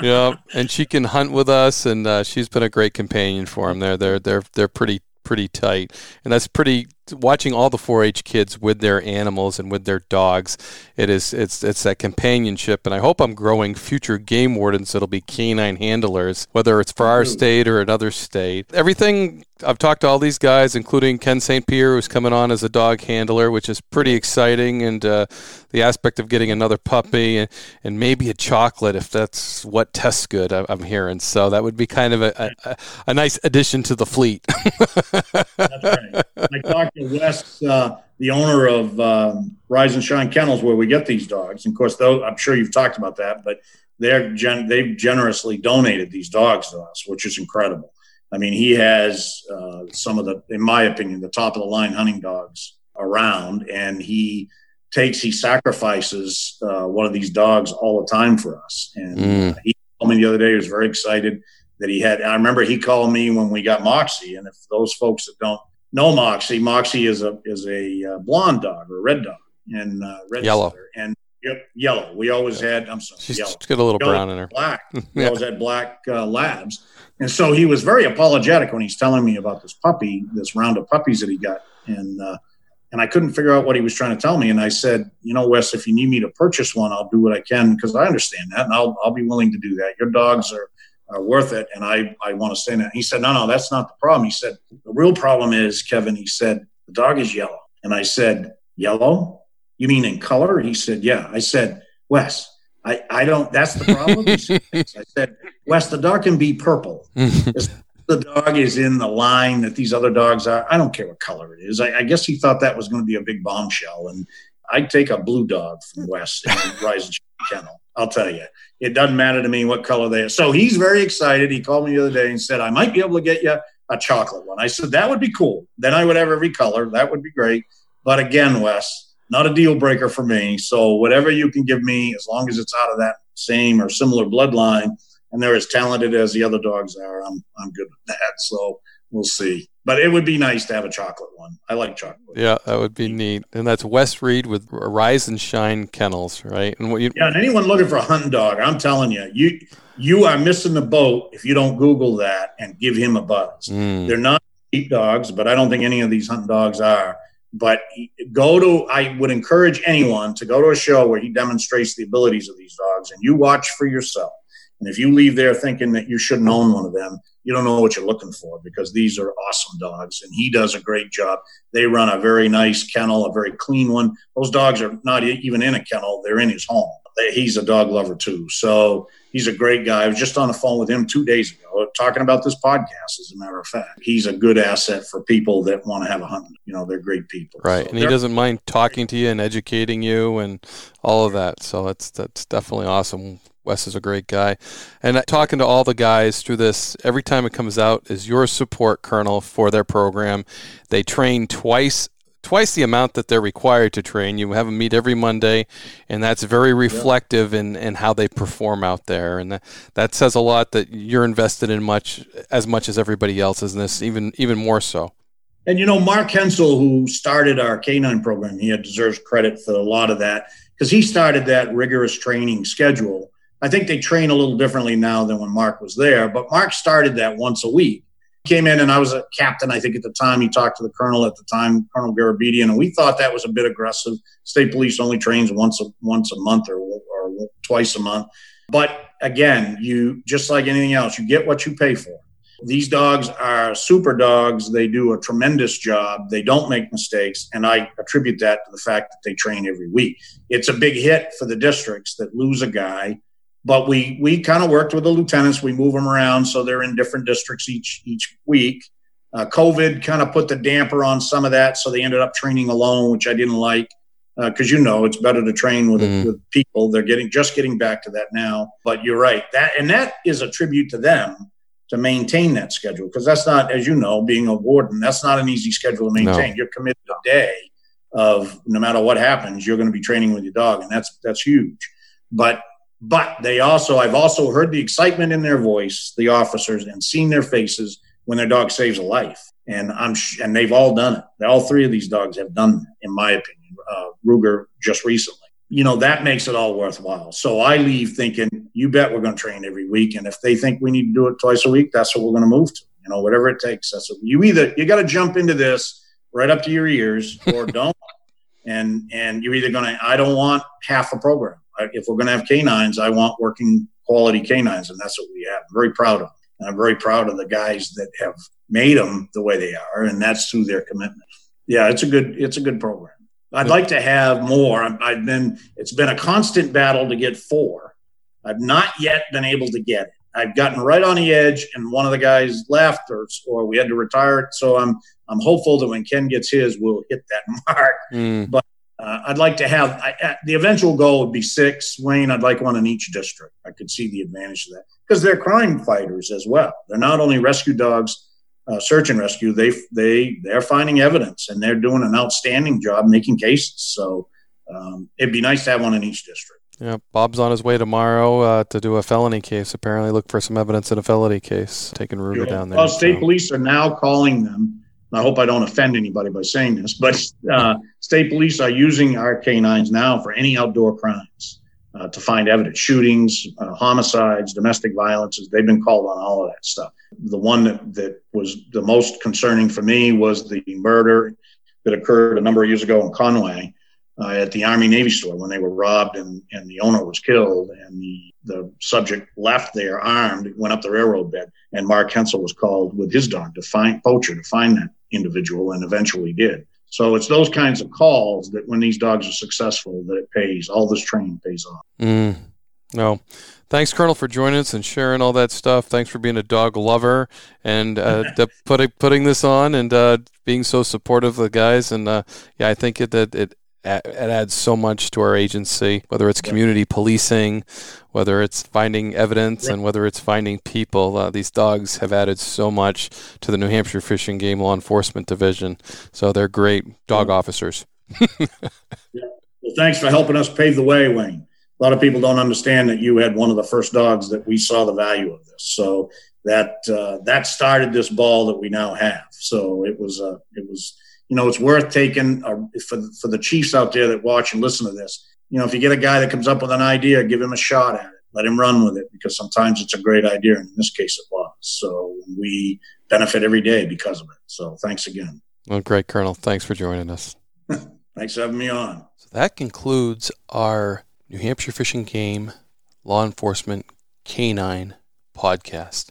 yeah, and she can hunt with us, and uh, she's been a great companion for him. They're they're they're they're pretty pretty tight, and that's pretty watching all the 4-H kids with their animals and with their dogs, it is it's it's that companionship, and I hope I'm growing future game wardens that'll be canine handlers, whether it's for our state or another state. Everything I've talked to all these guys, including Ken St. Pierre, who's coming on as a dog handler, which is pretty exciting, and uh, the aspect of getting another puppy and, and maybe a chocolate if that's what tastes good. I'm hearing, so that would be kind of a, a, a nice addition to the fleet. that's right. I to Wes, uh, the owner of um, Rise and Shine Kennels, where we get these dogs. And of course, though I'm sure you've talked about that, but they're gen- they've generously donated these dogs to us, which is incredible. I mean, he has uh, some of the, in my opinion, the top of the line hunting dogs around, and he takes, he sacrifices uh, one of these dogs all the time for us. And mm. he told me the other day, he was very excited that he had. I remember he called me when we got Moxie, and if those folks that don't know Moxie, Moxie is a is a uh, blonde dog or a red dog and uh, red yellow and yep, yellow. We always had. I'm sorry, she's yellow. got a little yellow, brown in her. Black. We always had black uh, labs, and so he was very apologetic when he's telling me about this puppy, this round of puppies that he got, and uh, and I couldn't figure out what he was trying to tell me. And I said, you know, Wes, if you need me to purchase one, I'll do what I can because I understand that, and I'll I'll be willing to do that. Your dogs are are worth it. And I, I want to say that. He said, no, no, that's not the problem. He said, the real problem is, Kevin, he said, the dog is yellow. And I said, yellow? You mean in color? He said, yeah. I said, Wes, I, I don't, that's the problem. Said, I said, Wes, the dog can be purple. the dog is in the line that these other dogs are. I don't care what color it is. I, I guess he thought that was going to be a big bombshell. And I'd take a blue dog from Wes and Rise and Kennel. I'll tell you, it doesn't matter to me what color they are. So he's very excited. He called me the other day and said, I might be able to get you a chocolate one. I said, that would be cool. Then I would have every color. That would be great. But again, Wes, not a deal breaker for me. So whatever you can give me, as long as it's out of that same or similar bloodline, and they're as talented as the other dogs are, I'm I'm good with that. So we'll see. But it would be nice to have a chocolate one. I like chocolate. Yeah, that would be neat. And that's Wes Reed with Rise and Shine Kennels, right? And what you Yeah, and anyone looking for a hunting dog, I'm telling you, you you are missing the boat if you don't Google that and give him a buzz. Mm. They're not cheap dogs, but I don't think any of these hunting dogs are. But go to, I would encourage anyone to go to a show where he demonstrates the abilities of these dogs and you watch for yourself. And if you leave there thinking that you shouldn't own one of them, you don't know what you're looking for because these are awesome dogs and he does a great job. They run a very nice kennel, a very clean one. Those dogs are not even in a kennel, they're in his home. He's a dog lover too. So he's a great guy. I was just on the phone with him two days ago talking about this podcast, as a matter of fact. He's a good asset for people that want to have a hunt. You know, they're great people. Right. So and he doesn't mind talking to you and educating you and all of that. So that's, that's definitely awesome. Wes is a great guy. And talking to all the guys through this, every time it comes out, is your support, Colonel, for their program. They train twice twice the amount that they're required to train. You have them meet every Monday, and that's very reflective in, in how they perform out there. And that, that says a lot that you're invested in much as much as everybody else is in this, even even more so. And you know, Mark Hensel, who started our canine program, he deserves credit for a lot of that because he started that rigorous training schedule. I think they train a little differently now than when Mark was there, but Mark started that once a week. He came in and I was a captain, I think at the time. He talked to the colonel at the time, Colonel Garabedian, and we thought that was a bit aggressive. State police only trains once a once a month or, or twice a month. But again, you just like anything else, you get what you pay for. These dogs are super dogs. They do a tremendous job. They don't make mistakes. And I attribute that to the fact that they train every week. It's a big hit for the districts that lose a guy. But we, we kind of worked with the lieutenants. We move them around so they're in different districts each, each week. Uh, COVID kind of put the damper on some of that. So they ended up training alone, which I didn't like because uh, you know it's better to train with, mm. with people. They're getting just getting back to that now. But you're right that and that is a tribute to them to maintain that schedule because that's not, as you know, being a warden, that's not an easy schedule to maintain. No. You're committed a day of no matter what happens, you're going to be training with your dog, and that's that's huge. But but they also, I've also heard the excitement in their voice, the officers, and seen their faces when their dog saves a life. And I'm and they've all done it. All three of these dogs have done that, in my opinion. Uh, Ruger just recently you know, that makes it all worthwhile. So I leave thinking, you bet we're going to train every week. And if they think we need to do it twice a week, that's what we're going to move to. You know, whatever it takes. That's what you either, you got to jump into this right up to your ears or don't. and, and you're either going to, I don't want half a program. If we're going to have canines, I want working quality canines. And that's what we have. I'm very proud of them. And I'm very proud of the guys that have made them the way they are. And that's through their commitment. Yeah, it's a good, it's a good program. I'd like to have more. I've been, it's been a constant battle to get four. I've not yet been able to get it. I've gotten right on the edge, and one of the guys left, or or we had to retire it. So I'm I'm hopeful that when Ken gets his, we'll hit that mark. Mm. But uh, I'd like to have I, uh, the eventual goal would be six. Wayne, I'd like one in each district. I could see the advantage of that because they're crime fighters as well. They're not only rescue dogs uh, search and rescue, they they they're finding evidence and they're doing an outstanding job making cases. So um, it'd be nice to have one in each district. Yeah, Bob's on his way tomorrow uh, to do a felony case. Apparently, look for some evidence in a felony case, taking Ruger down there. Well, state so. police are now calling them. I hope I don't offend anybody by saying this, but uh, state police are using our canines now for any outdoor crimes uh, to find evidence, shootings, uh, homicides, domestic violences. They've been called on all of that stuff. The one that, that was the most concerning for me was the murder that occurred a number of years ago in Conway uh, at the Army Navy store when they were robbed and, and the owner was killed and the, the subject left there armed, went up the railroad bed, and Mark Hensel was called with his dog to find poacher to find that individual and eventually did. So it's those kinds of calls that when these dogs are successful, that it pays. All this training pays off. Mm. No. Thanks, Colonel, for joining us and sharing all that stuff. Thanks for being a dog lover and uh, putting putting this on and uh, being so supportive of the guys. And uh, yeah, I think it, that it it adds so much to our agency, whether it's community policing, whether it's finding evidence, and whether it's finding people. Uh, these dogs have added so much to the New Hampshire Fish and Game Law Enforcement Division. So they're great dog officers. yeah. Well, thanks for helping us pave the way, Wayne. A lot of people don't understand that you had one of the first dogs that we saw the value of this. So that uh, that started this ball that we now have. So it was uh, it was you know, it's worth taking uh, for for the Chiefs out there that watch and listen to this. You know, if you get a guy that comes up with an idea, give him a shot at it. Let him run with it because sometimes it's a great idea. And in this case, it was. So we benefit every day because of it. So thanks again. Well, great, Colonel. Thanks for joining us. thanks for having me on. So that concludes our New Hampshire Fish and Game Law Enforcement Canine podcast.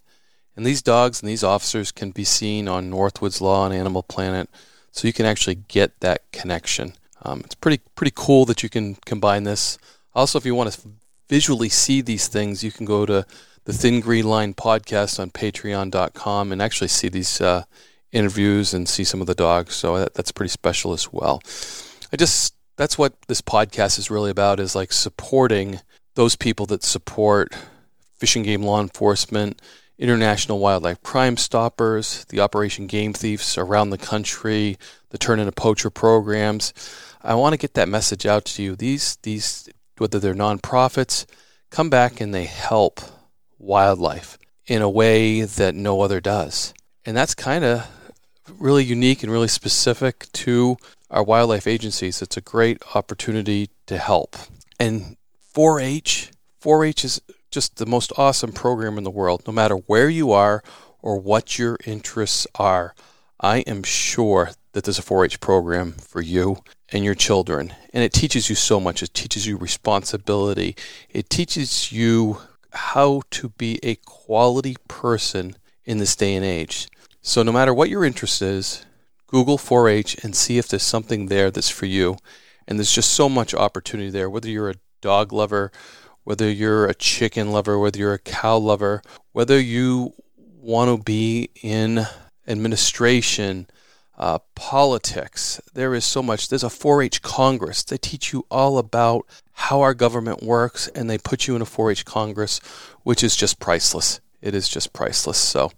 And these dogs and these officers can be seen on Northwoods Law and Animal Planet so you can actually get that connection. Um, it's pretty pretty cool that you can combine this. Also, if you want to visually see these things, you can go to the Thin Green Line podcast on Patreon.com and actually see these uh, interviews and see some of the dogs. So that, that's pretty special as well. I just that's what this podcast is really about is like supporting those people that support fish and game law enforcement international wildlife crime stoppers, the Operation Game Thieves around the country, the Turn Into Poacher programs. I want to get that message out to you. These these whether they're nonprofits, come back and they help wildlife in a way that no other does. And that's kind of really unique and really specific to our wildlife agencies. It's a great opportunity to help. And 4 H, 4 H is just the most awesome program in the world, no matter where you are or what your interests are. I am sure that there's a 4 H program for you and your children. And it teaches you so much. It teaches you responsibility, it teaches you how to be a quality person in this day and age. So, no matter what your interest is, Google 4 H and see if there's something there that's for you. And there's just so much opportunity there, whether you're a dog lover, whether you're a chicken lover, whether you're a cow lover, whether you want to be in administration, uh, politics. There is so much. There's a 4 H Congress. They teach you all about how our government works, and they put you in a 4 H Congress, which is just priceless. It is just priceless. So,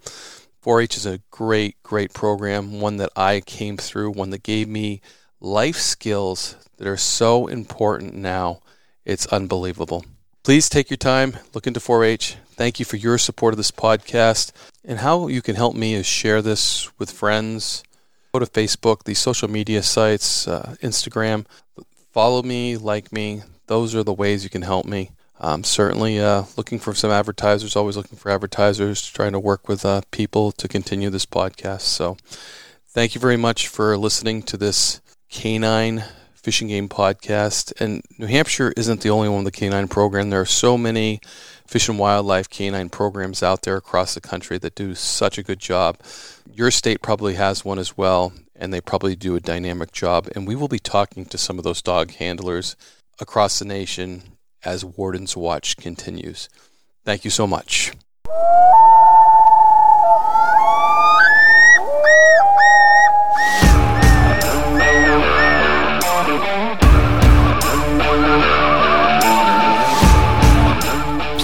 4 H is a great, great program, one that I came through, one that gave me life skills that are so important now. It's unbelievable. Please take your time, look into 4 H. Thank you for your support of this podcast. And how you can help me is share this with friends Go to Facebook, these social media sites, uh, Instagram. Follow me, like me. Those are the ways you can help me. I'm certainly uh, looking for some advertisers, always looking for advertisers, trying to work with uh, people to continue this podcast. So, thank you very much for listening to this canine fish and game podcast. And New Hampshire isn't the only one with the canine program. There are so many fish and wildlife canine programs out there across the country that do such a good job. Your state probably has one as well, and they probably do a dynamic job. And we will be talking to some of those dog handlers across the nation as Warden's Watch continues. Thank you so much.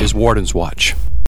is Warden's Watch.